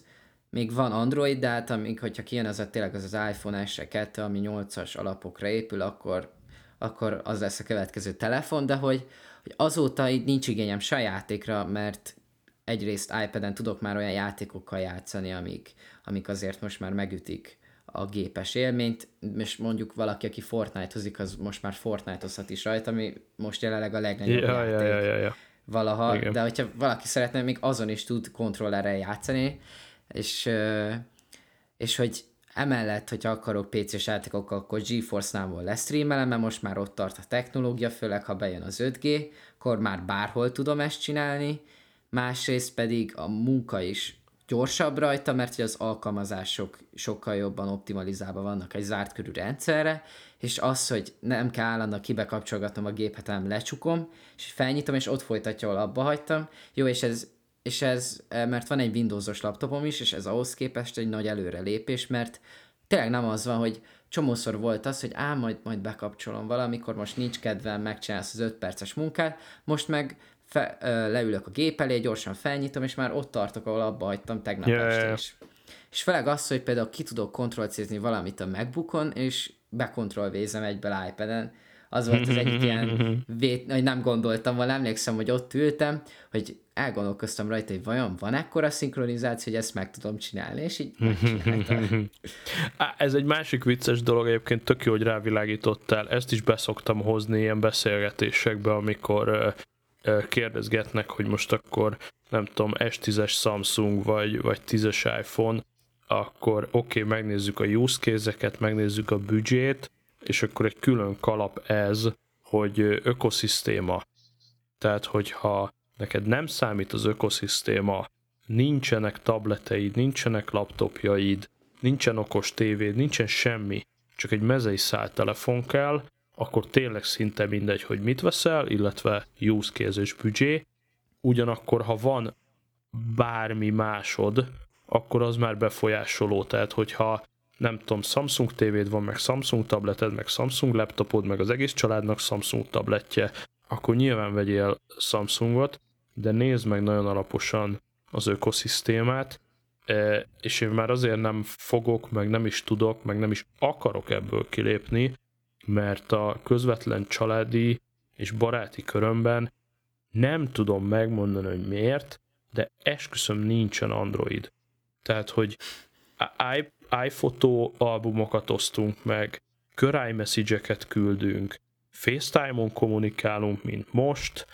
még van Android, de hát amíg, hogyha kijön az a tényleg az az iPhone SE 2, ami 8-as alapokra épül, akkor, akkor az lesz a következő telefon, de hogy, hogy azóta itt nincs igényem se játékra, mert egyrészt iPad-en tudok már olyan játékokkal játszani, amik, amik azért most már megütik a gépes élményt, és mondjuk valaki, aki Fortnite-ozik, az most már Fortnite-ozhat is rajta, ami most jelenleg a legnagyobb Ja, játék ja, ja, ja, valaha, Igen. de hogyha valaki szeretne, még azon is tud kontrollerrel játszani, és, és hogy emellett, hogyha akarok PC-s játékokkal, akkor GeForce-nál lestreamelem, mert most már ott tart a technológia, főleg ha bejön az 5G, akkor már bárhol tudom ezt csinálni, másrészt pedig a munka is gyorsabb rajta, mert az alkalmazások sokkal jobban optimalizálva vannak egy zárt körű rendszerre, és az, hogy nem kell állandóan kibekapcsolgatnom a gépet, hanem lecsukom, és felnyitom, és ott folytatja, ahol abba hagytam. Jó, és ez, és ez, eh, mert van egy Windowsos laptopom is, és ez ahhoz képest egy nagy előrelépés, mert tényleg nem az van, hogy csomószor volt az, hogy á, majd, majd bekapcsolom valamikor, most nincs kedvem, megcsinálsz az 5 perces munkát, most meg fe, ö, leülök a gép elé, gyorsan felnyitom, és már ott tartok, ahol abba hagytam tegnap ja, este is. És főleg az, hogy például ki tudok kontroll valamit a MacBookon, és bekontroll vézem egyből iPad-en. Az volt az egyik ilyen, vét, hogy nem gondoltam volna, emlékszem, hogy ott ültem, hogy elgondolkoztam rajta, hogy vajon van ekkora szinkronizáció, hogy ezt meg tudom csinálni, és így ez egy másik vicces dolog, egyébként tök jó, hogy rávilágítottál. Ezt is beszoktam hozni ilyen beszélgetésekbe, amikor kérdezgetnek, hogy most akkor nem tudom, S10-es Samsung vagy, vagy 10-es iPhone, akkor oké, okay, megnézzük a use case-eket, megnézzük a büdzsét, és akkor egy külön kalap ez, hogy ökoszisztéma. Tehát, hogyha neked nem számít az ökoszisztéma, nincsenek tableteid, nincsenek laptopjaid, nincsen okos tévéd, nincsen semmi, csak egy mezei szál telefon kell, akkor tényleg szinte mindegy, hogy mit veszel, illetve use case és büdzsé. Ugyanakkor, ha van bármi másod, akkor az már befolyásoló. Tehát, hogyha nem tudom, Samsung tévéd van, meg Samsung tableted, meg Samsung laptopod, meg az egész családnak Samsung tabletje, akkor nyilván vegyél Samsungot, de nézd meg nagyon alaposan az ökoszisztémát, e, és én már azért nem fogok, meg nem is tudok, meg nem is akarok ebből kilépni, mert a közvetlen családi és baráti körömben nem tudom megmondani, hogy miért, de esküszöm nincsen Android. Tehát, hogy i- iPhoto albumokat osztunk meg, kör iMessage-eket küldünk, FaceTime-on kommunikálunk, mint most,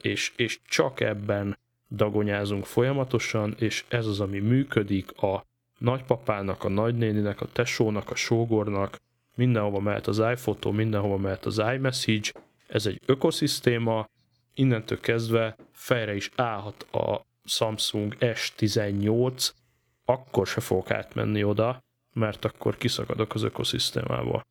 és, és csak ebben dagonyázunk folyamatosan, és ez az, ami működik a nagypapának, a nagynéninek, a tesónak, a sógornak, mindenhova mehet az iPhoto, mindenhova mehet az iMessage, ez egy ökoszisztéma, innentől kezdve fejre is állhat a Samsung S18, akkor se fogok átmenni oda, mert akkor kiszakadok az ökoszisztémából.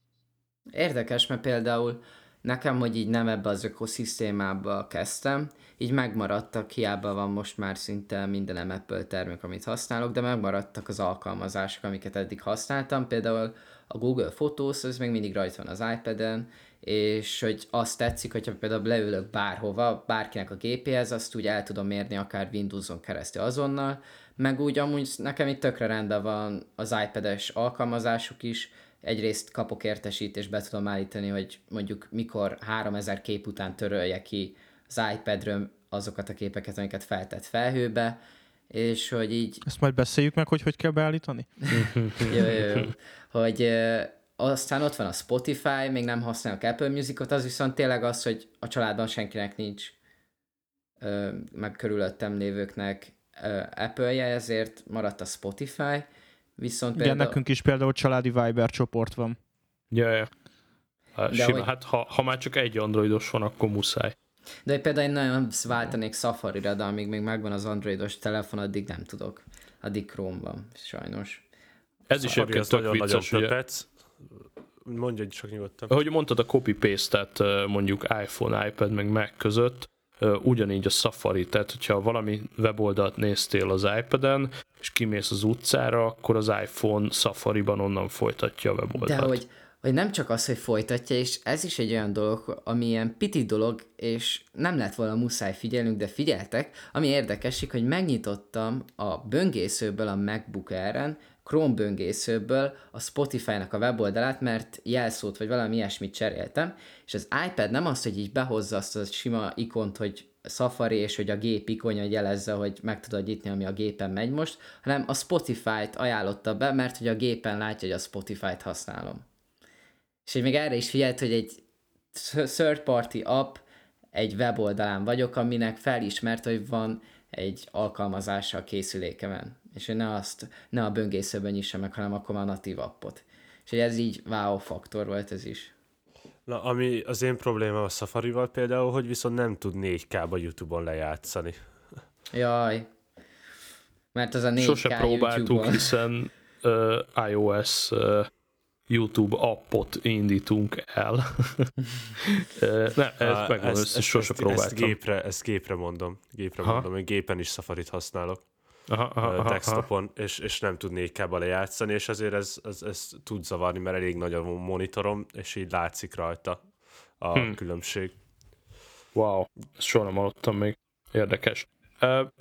Érdekes, mert például nekem, hogy így nem ebbe az ökoszisztémába kezdtem, így megmaradtak, hiába van most már szinte minden Apple termék, amit használok, de megmaradtak az alkalmazások, amiket eddig használtam, például a Google Photos, az még mindig rajta van az iPad-en, és hogy azt tetszik, hogyha például leülök bárhova, bárkinek a gépéhez, azt úgy el tudom mérni akár Windows-on keresztül azonnal, meg úgy amúgy nekem itt tökre rendben van az iPad-es alkalmazásuk is, egyrészt kapok értesítést, be tudom állítani, hogy mondjuk mikor 3000 kép után törölje ki az iPadről azokat a képeket, amiket feltett felhőbe, és hogy így... Ezt majd beszéljük meg, hogy hogy kell beállítani? jó, jó, jó. Hogy aztán ott van a Spotify, még nem használok Apple Musicot, az viszont tényleg az, hogy a családban senkinek nincs, meg körülöttem lévőknek Apple-je, ezért maradt a Spotify, viszont Igen, nekünk is például családi Viber csoport van. Ja, ja. Hát, De sima, hogy- hát ha, ha már csak egy androidos van, akkor muszáj. De például én nagyon váltanék Safari-ra, de amíg még megvan az androidos telefon, addig nem tudok. Addig Chrome-ban, sajnos. Ez is egyébként tök nagyon nagyon vicces, ugye, pöpec. Mondja csak nyugodtan. ahogy mondtad a copy-paste-et mondjuk iPhone, iPad meg Mac között, ugyanígy a Safari, tehát hogyha valami weboldalt néztél az iPad-en, és kimész az utcára, akkor az iPhone Safari-ban onnan folytatja a De weboldalt. hogy, hogy nem csak az, hogy folytatja, és ez is egy olyan dolog, ami ilyen piti dolog, és nem lett volna muszáj figyelnünk, de figyeltek, ami érdekesség, hogy megnyitottam a böngészőből a MacBook Air-en, Chrome böngészőből a Spotify-nak a weboldalát, mert jelszót vagy valami ilyesmit cseréltem, és az iPad nem az, hogy így behozza azt a sima ikont, hogy Safari, és hogy a gép ikonja jelezze, hogy meg tudod nyitni, ami a gépen megy most, hanem a Spotify-t ajánlotta be, mert hogy a gépen látja, hogy a Spotify-t használom. És hogy még erre is figyelt, hogy egy third party app egy weboldalán vagyok, aminek felismert, hogy van egy alkalmazása a készülékemen. És hogy ne, azt, ne a böngészőben nyissa meg, hanem akkor már a natív appot. És hogy ez így wow faktor volt ez is. Na, ami az én problémám a Safari-val például, hogy viszont nem tud 4K-ba YouTube-on lejátszani. Jaj. Mert az a 4K Sose próbáltuk, YouTube-on. hiszen uh, iOS uh, YouTube appot indítunk el. uh, ne, ez Á, megmondom, ezt, ezt, sose ezt, próbáltam. ezt, gépre, ezt gépre mondom. Gépre Aha. mondom, én gépen is Safari-t használok. aha, aha, ö, aha, desktopon, és, és nem tud 4K-ba lejátszani, és azért ez, ez, ez tud zavarni, mert elég nagy a monitorom, és így látszik rajta a Hm. hmm. különbség. Wow, ezt soha nem hallottam még. Érdekes.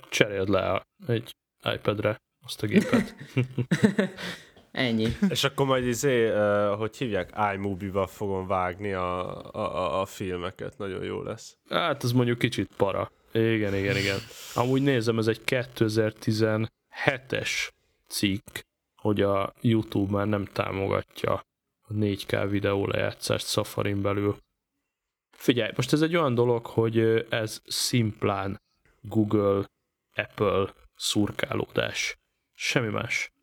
Cseréld le egy iPad-re azt a gépet. Ennyi. És akkor majd izé, uh, hogy hívják, iMovie-ba fogom vágni a, a, a, a filmeket, nagyon jó lesz. Hát ez mondjuk kicsit para. Igen, igen, igen. Amúgy nézem, ez egy 2017-es cikk, hogy a YouTube már nem támogatja a 4K videó lejátszást Safari-n belül. Figyelj, most ez egy olyan dolog, hogy ez szimplán Google, Apple szurkálódás. Semmi más.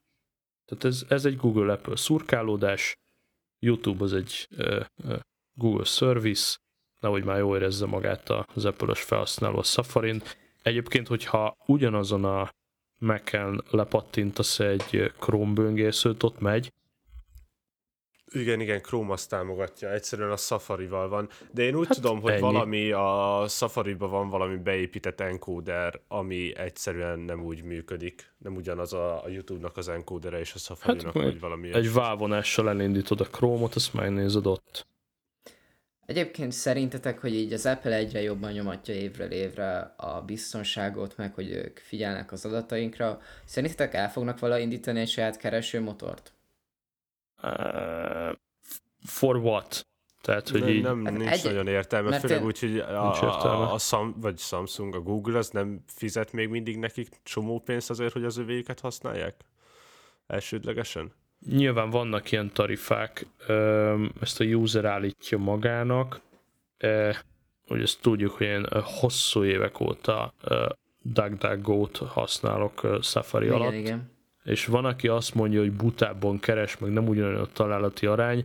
Tehát ez, ez egy Google-Apple szurkálódás, YouTube az egy ö, ö, Google Service, nehogy már jól érezze magát az Apple-os felhasználó a Safari-n. Egyébként, hogyha ugyanazon a Mac-en lepattintasz egy Chrome böngészőt, ott megy, Igen, igen, Chrome azt támogatja, egyszerűen a Safari-val van, de én úgy Hát tudom, hogy ennyi. valami a Safari-ba van valami beépített encoder, ami egyszerűen nem úgy működik, nem ugyanaz a, a YouTube-nak az encodere és a Safari-nak, Hát, vagy valami egy vávonással elindítod a Chrome-ot, azt megnézed ott. Egyébként szerintetek, hogy így az Apple egyre jobban nyomatja évről évre a biztonságot, meg hogy ők figyelnek az adatainkra, szerintetek el fognak vala indítani egy saját keresőmotort? Uh, for what? Tehát, hogy nem, így... nem Hát nincs egy- nagyon értelme, mert főleg én- úgy, hogy a, értelme. a, a Sam, vagy Samsung, a Google az nem fizet még mindig nekik csomó pénzt azért, hogy az övéket használják? Elsődlegesen? Nyilván vannak ilyen tarifák, ezt a user állítja magának, hogy ezt tudjuk, hogy én hosszú évek óta DuckDuckGo-t használok Safari Igen, alatt, igen. És van, aki azt mondja, hogy butábban keres, meg nem ugyanolyan a találati arány.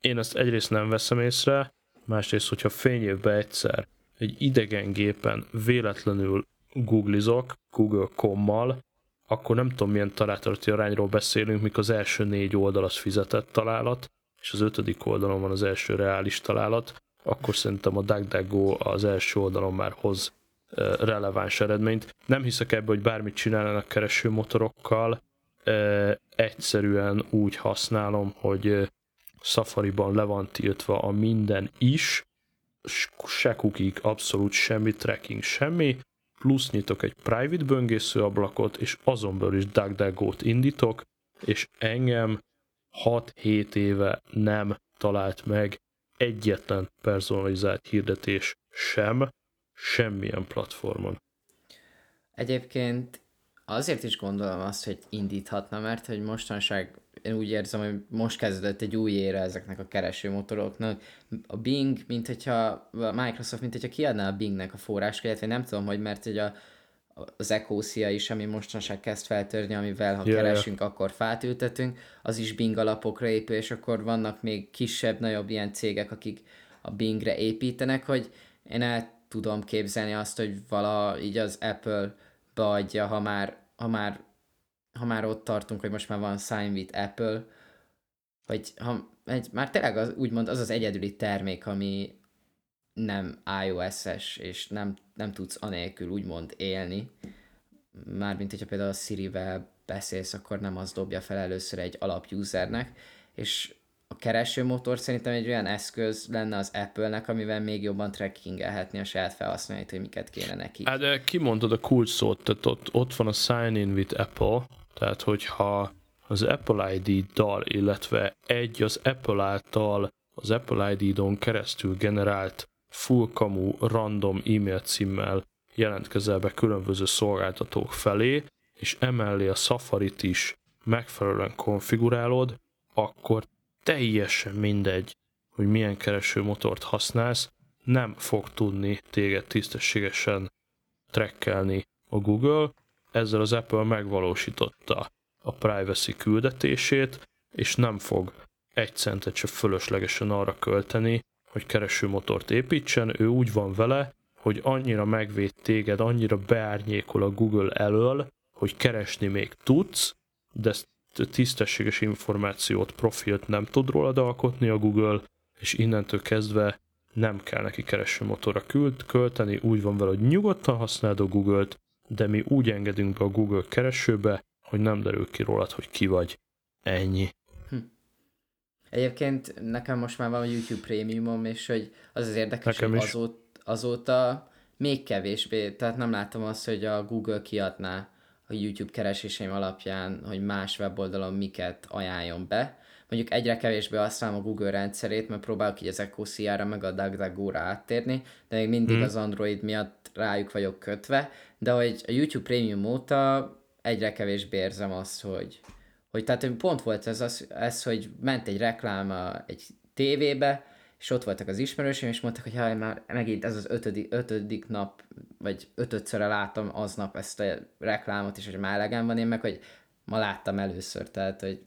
Én ezt egyrészt nem veszem észre, másrészt, hogyha fényévben egyszer egy idegen gépen véletlenül googlizok, Google.com-mal, akkor nem tudom milyen találati arányról beszélünk, mikor az első négy oldal az fizetett találat, és az ötödik oldalon van az első reális találat, akkor szerintem a DuckDuckGo az első oldalon már hoz releváns eredményt. Nem hiszek ebbe, hogy bármit csinálnának keresőmotorokkal, ö, egyszerűen úgy használom, hogy Safari-ban le van tiltva a minden is, se cookie, abszolút semmi, tracking, semmi, plusz nyitok egy private böngésző ablakot, és azon belül is DuckDuckGo-t indítok, és engem 6-7 éve nem talált meg egyetlen personalizált hirdetés sem, semmilyen platformon. Egyébként azért is gondolom azt, hogy indíthatna, mert hogy mostanság én úgy érzem, hogy most kezdődött egy új ére ezeknek a keresőmotoroknak. A Bing, mint hogyha a Microsoft, mint hogyha kiadná a Bingnek a forráskönyvet, vagy nem tudom, hogy mert hogy a, az Ecosia is, ami mostanság kezd feltörni, amivel ha yeah. keresünk, akkor fát ültetünk, az is Bing alapokra épül, és akkor vannak még kisebb, nagyobb ilyen cégek, akik a Bingre építenek, hogy én el tudom képzelni azt, hogy vala így az Apple beadja, ha már, ha már, ha már ott tartunk, hogy most már van Sign with Apple, vagy ha egy, már tényleg az, úgymond az az egyedüli termék, ami nem iOS-es, és nem, nem tudsz anélkül úgymond élni. Mármint, hogyha például a Siri-vel beszélsz, akkor nem az dobja fel először egy alapusernek, és keresőmotor szerintem egy olyan eszköz lenne az Apple-nek, amivel még jobban trackingelhetni a saját felhasználóit, hogy miket kéne neki. Hát de kimondod a kulcs szót, tehát ott, ott van a Sign in with Apple, tehát hogyha az Apple ID-dal, illetve egy az Apple által az Apple ID-don keresztül generált full kamu random e-mail címmel jelentkezel be különböző szolgáltatók felé, és emellé a Safari-t is megfelelően konfigurálod, akkor teljesen mindegy, hogy milyen keresőmotort használsz, nem fog tudni téged tisztességesen trekkelni a Google. Ezzel az Apple megvalósította a privacy küldetését, és nem fog egy centet se fölöslegesen arra költeni, hogy keresőmotort építsen, ő úgy van vele, hogy annyira megvéd téged, annyira beárnyékol a Google elől, hogy keresni még tudsz, de tisztességes információt, profilt nem tud rólad alkotni a Google, és innentől kezdve nem kell neki keresőmotorra küld, költeni, úgy van vele, hogy nyugodtan használd a Google-t, de mi úgy engedünk be a Google keresőbe, hogy nem derül ki rólad, hogy ki vagy. Ennyi. Hm. Egyébként nekem most már van a YouTube prémiumom, és hogy az az érdekes, nekem hogy azóta, azóta még kevésbé, tehát nem látom azt, hogy a Google kiadná a YouTube kereséseim alapján, hogy más weboldalon miket ajánljon be. Mondjuk egyre kevésbé használom a Google rendszerét, mert próbálok így az EcoCR-ra meg a DuckDuckGo-ra áttérni, de még mindig hmm. az Android miatt rájuk vagyok kötve, de hogy a YouTube Premium óta egyre kevésbé érzem azt, hogy, hogy tehát pont volt ez, az, ez, hogy ment egy reklám egy tévébe, és ott voltak az ismerőseim, és mondtak, hogy ha már megint ez az ötödik, ötödik nap, vagy ötödszörre látom aznap ezt a reklámot, és hogy már elegem van én meg, hogy ma láttam először, tehát, hogy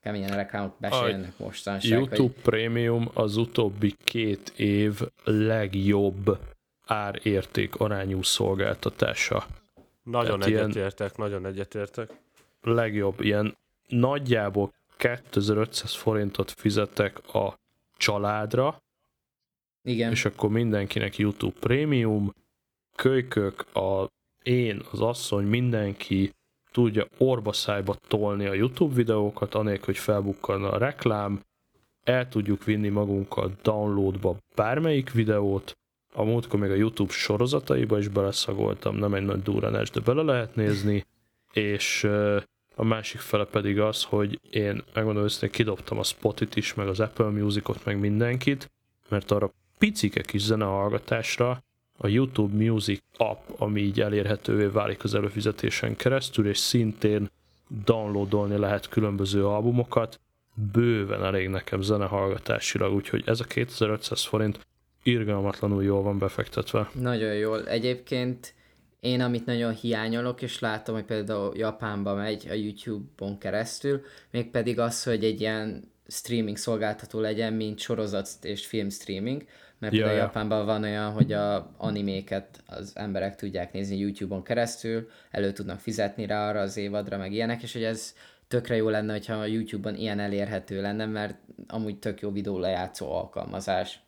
keményen a reklámok besélnek mostanság. YouTube hogy... Premium az utóbbi két év legjobb árérték arányú szolgáltatása. Nagyon Tehát egyetértek, nagyon egyetértek. Legjobb, ilyen nagyjából 2500 forintot fizetek a családra, Igen. és akkor mindenkinek YouTube Premium, kölykök, a én, az asszony, mindenki tudja orbaszájba tolni a YouTube videókat, anélkül, hogy felbukkanna a reklám, el tudjuk vinni magunkkal downloadba bármelyik videót, a múltkor még a YouTube sorozataiba is beleszagoltam, nem egy nagy durranás, de bele lehet nézni, és a másik fele pedig az, hogy én megmondom őszintén kidobtam a Spotit is, meg az Apple Musicot, meg mindenkit, mert arra picike kis zenehallgatásra a YouTube Music app, ami így elérhetővé válik az előfizetésen keresztül, és szintén downloadolni lehet különböző albumokat, bőven elég nekem zenehallgatásilag, úgyhogy ez a 2500 forint irgalmatlanul jól van befektetve. Nagyon jól. Egyébként én, amit nagyon hiányolok, és látom, hogy például Japánba megy a YouTube-on keresztül, mégpedig az, hogy egy ilyen streaming szolgáltató legyen, mint sorozat és film streaming, mert ja, például ja. Japánban van olyan, hogy a animéket az emberek tudják nézni YouTube-on keresztül, elő tudnak fizetni rá arra az évadra, meg ilyenek, és hogy ez tökre jó lenne, hogyha a YouTube-on ilyen elérhető lenne, mert amúgy tök jó videó lejátszó alkalmazás.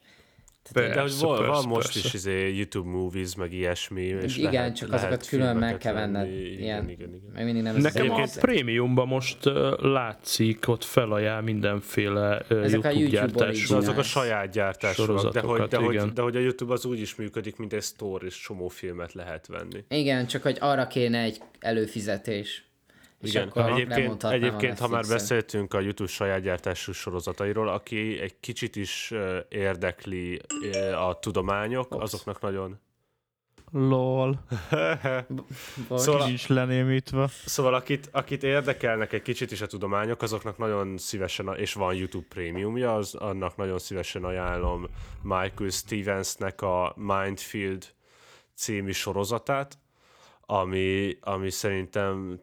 Persze, de hogy van, persze, van most persze. is izé YouTube movies, meg ilyesmi. És igen, lehet, csak lehet azokat külön meg kell venned. Igen, igen, igen. Meg mindig nem Nekem a prémiumban most látszik, ott felajánl mindenféle uh, Ezek YouTube, YouTube gyártású Azok a saját gyártások, de hogy, de, hogy, de hogy a YouTube az úgy is működik, mint egy store, és csomó filmet lehet venni. Igen, csak hogy arra kéne egy előfizetés. És Igen, akkor egyébként, egyébként ha már beszéltünk a YouTube saját gyártású sorozatairól, aki egy kicsit is érdekli a tudományok, Ops. azoknak nagyon... Lol. Szóval- Nincs lenémítva. Szóval akit, akit érdekelnek egy kicsit is a tudományok, azoknak nagyon szívesen, és van YouTube prémiumja, az, annak nagyon szívesen ajánlom Michael Stevensnek a Mindfield című sorozatát, ami, ami szerintem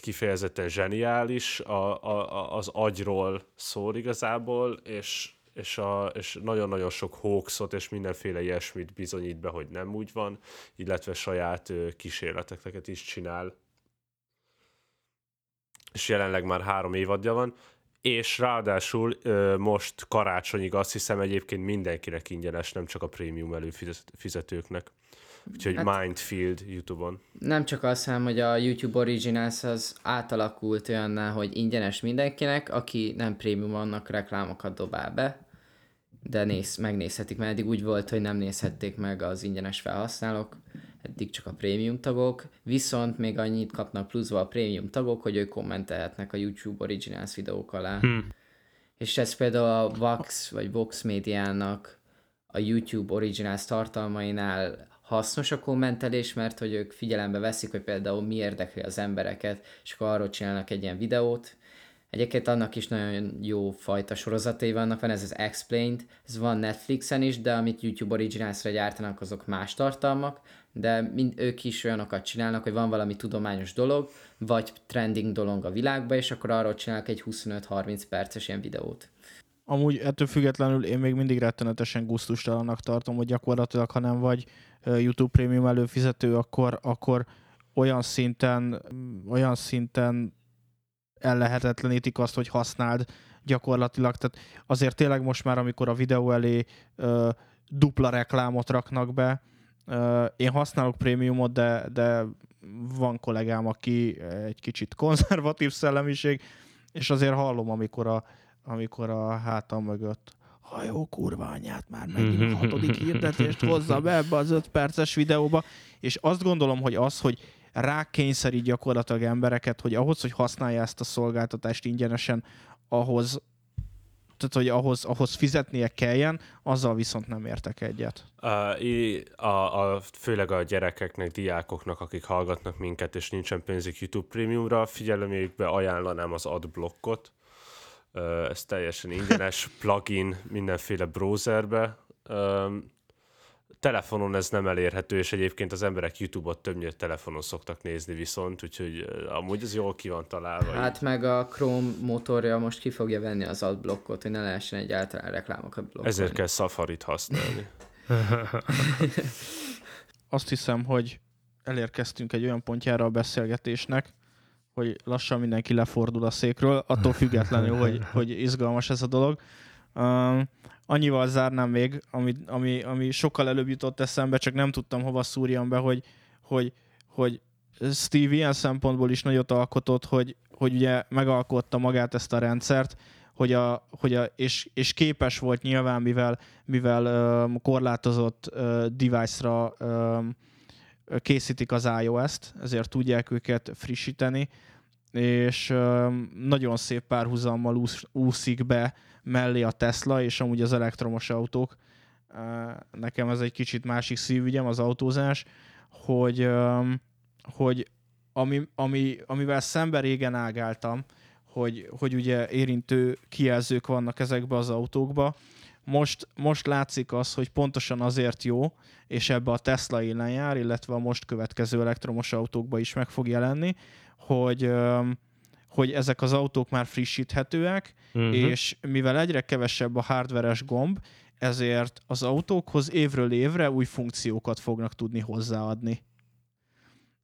kifejezetten zseniális, a, a, a, az agyról szól igazából, és, és, a, és nagyon-nagyon sok hoaxot és mindenféle ilyesmit bizonyít be, hogy nem úgy van, illetve saját ö, kísérleteket is csinál és jelenleg már három évadja van, és ráadásul ö, most karácsonyig azt hiszem egyébként mindenkinek ingyenes, nem csak a prémium előfizetőknek. Úgyhogy Hát-. Mindfield YouTube-on. Nem csak az, hanem hogy a YouTube Originals az átalakult olyanná, hogy ingyenes mindenkinek, aki nem prémium, annak reklámokat dobál be, de néz, megnézhetik, mert eddig úgy volt, hogy nem nézhették meg az ingyenes felhasználók, eddig csak a prémium tagok, viszont még annyit kapnak pluszba a prémium tagok, hogy ők kommentelhetnek a YouTube Originals videók alá. Hmm. És ez például a Vox vagy Vox médiának a YouTube Originals tartalmainál hasznos a kommentelés, mert hogy ők figyelembe veszik, hogy például mi érdekli az embereket, és akkor arról csinálnak egy ilyen videót. Egyébként annak is nagyon jó fajta sorozatai vannak, van ez az Explained, ez van Netflixen is, de amit YouTube Originalsra gyártanak, azok más tartalmak, de mind, ők is olyanokat csinálnak, hogy van valami tudományos dolog, vagy trending dolog a világban, és akkor arról csinálnak egy 25-30 perces ilyen videót. Amúgy ettől függetlenül én még mindig rettenetesen gusztustalannak tartom, hogy gyakorlatilag, ha nem vagy YouTube Premium előfizető, akkor, akkor olyan szinten, olyan szinten ellehetetlenítik azt, hogy használd gyakorlatilag. Tehát azért tényleg most már, amikor a videó elé ö, dupla reklámot raknak be, ö, én használok prémiumot, de, de van kollégám, aki egy kicsit konzervatív szellemiség, és azért hallom, amikor a, amikor a hátam mögött ha jó kurva anyát, már megint a hatodik hirdetést hozza be ebbe az öt perces videóba, és azt gondolom, hogy az, hogy rákényszerít gyakorlatilag embereket, hogy ahhoz, hogy használja ezt a szolgáltatást ingyenesen, ahhoz, tehát, hogy ahhoz, ahhoz fizetnie kelljen, azzal viszont nem értek egyet. I- a, a, főleg a gyerekeknek, diákoknak, akik hallgatnak minket, és nincsen pénzük YouTube Premiumra, figyelemékbe ajánlanám az adblockot. Ez teljesen ingyenes plugin mindenféle browserbe. Telefonon ez nem elérhető, és egyébként az emberek YouTube-ot többnyire telefonon szoktak nézni viszont, úgyhogy amúgy ez jól ki van találva. Hát meg a Chrome motorja most ki fogja venni az adblockot, hogy ne lehessen egyáltalán reklámokat blokkolni. Ezért kell Safari-t használni. Azt hiszem, hogy elérkeztünk egy olyan pontjára a beszélgetésnek, hogy lassan mindenki lefordul a székről, attól függetlenül, hogy, hogy izgalmas ez a dolog. Um, annyival zárnám még, ami, ami, ami sokkal előbb jutott eszembe, csak nem tudtam hova szúrjam be, hogy, hogy, hogy Steve ilyen szempontból is nagyot alkotott, hogy, hogy ugye megalkotta magát ezt a rendszert, hogy a, hogy a, és, és képes volt nyilván, mivel, mivel um, korlátozott uh, device-ra um, készítik az iOS-t, ezért tudják őket frissíteni, és nagyon szép párhuzammal úsz, úszik be mellé a Tesla, és amúgy az elektromos autók. Nekem ez egy kicsit másik szívügyem, az autózás, hogy, hogy ami, ami, amivel szemben régen ágáltam, hogy, hogy ugye érintő kijelzők vannak ezekbe az autókba, most, most látszik az, hogy pontosan azért jó, és ebbe a Tesla élen jár, illetve a most következő elektromos autókba is meg fog jelenni, hogy, hogy ezek az autók már frissíthetőek, Mhm. és mivel egyre kevesebb a hardveres gomb, ezért az autókhoz évről évre új funkciókat fognak tudni hozzáadni.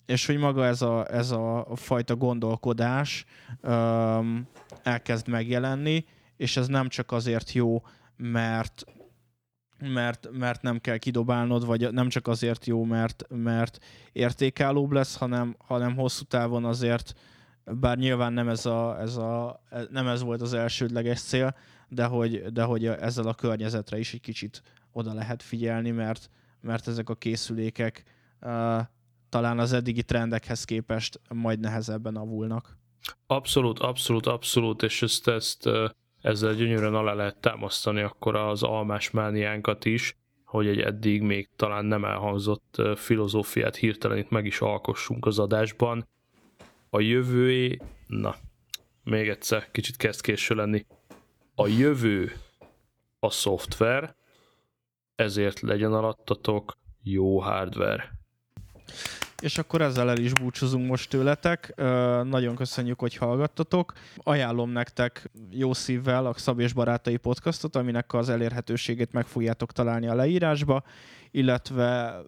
És hogy maga ez a, ez a fajta gondolkodás um, elkezd megjelenni, és ez nem csak azért jó, mert mert, mert nem kell kidobálnod, vagy nem csak azért jó, mert, mert értékállóbb lesz, hanem, hanem hosszú távon azért, bár nyilván nem ez, a, ez, a, nem ez volt az elsődleges cél, de hogy, de hogy ezzel a környezetre is egy kicsit oda lehet figyelni, mert, mert ezek a készülékek uh, talán az eddigi trendekhez képest majd nehezebben avulnak. Abszolút, abszolút, abszolút, és ezt, ezt ezzel gyönyörűen alá lehet támasztani akkor az almás mániánkat is, hogy egy eddig még talán nem elhangzott filozófiát hirtelen itt meg is alkossunk az adásban. A jövőé, na, még egyszer, kicsit kezd késő lenni. A jövő a szoftver, ezért legyen alattatok jó hardware. És akkor ezzel el is búcsúzunk most tőletek. Nagyon köszönjük, hogy hallgattatok. Ajánlom nektek jó szívvel a Szab és Barátai podcastot, aminek az elérhetőségét meg fogjátok találni a leírásba, illetve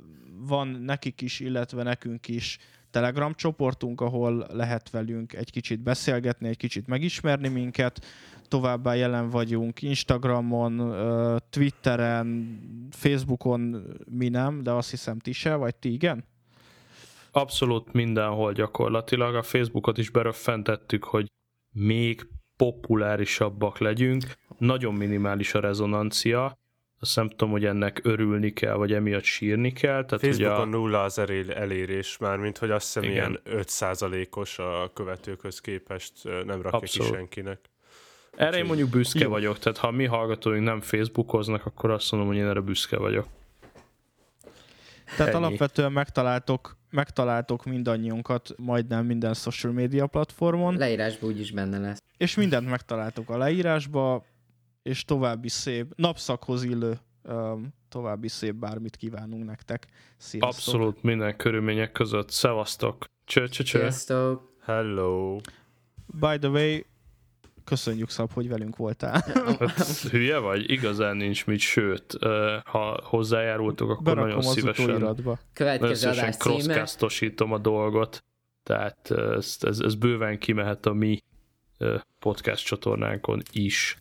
van nekik is, illetve nekünk is Telegram csoportunk, ahol lehet velünk egy kicsit beszélgetni, egy kicsit megismerni minket. Továbbá jelen vagyunk Instagramon, Twitteren, Facebookon mi nem, de azt hiszem ti se, vagy ti igen? Abszolút mindenhol gyakorlatilag. A Facebookot is beröffentettük, hogy még populárisabbak legyünk. Nagyon minimális a rezonancia. Azt nem tudom, hogy ennek örülni kell, vagy emiatt sírni kell. Tehát, Facebookon ugye a... nulla az elérés már, mint hogy azt hiszem Igen. ilyen 5%-os a követőkhöz képest nem rakja Abszolút. ki senkinek. Erre én mondjuk büszke Jó. vagyok, tehát ha mi hallgatóink nem Facebookoznak, akkor azt mondom, hogy én erre büszke vagyok. Tehát Ennyi. alapvetően megtaláltok, megtaláltok mindannyiunkat majdnem minden social media platformon. Leírásban úgyis benne lesz. És mindent megtaláltok a leírásba, és további szép, napszakhoz illő um, további szép bármit kívánunk nektek. Sziasztok. Abszolút minden körülmények között. Szevasztok! Cső, cső, cső. Sziasztok! Hello! By the way, köszönjük Szab, hogy velünk voltál. Hát, hülye vagy? Igazán nincs mit, sőt, ha hozzájárultok, akkor Berakom nagyon szívesen, Következő adás címe. a dolgot, tehát ez, ez, ez bőven kimehet a mi podcast csatornánkon is.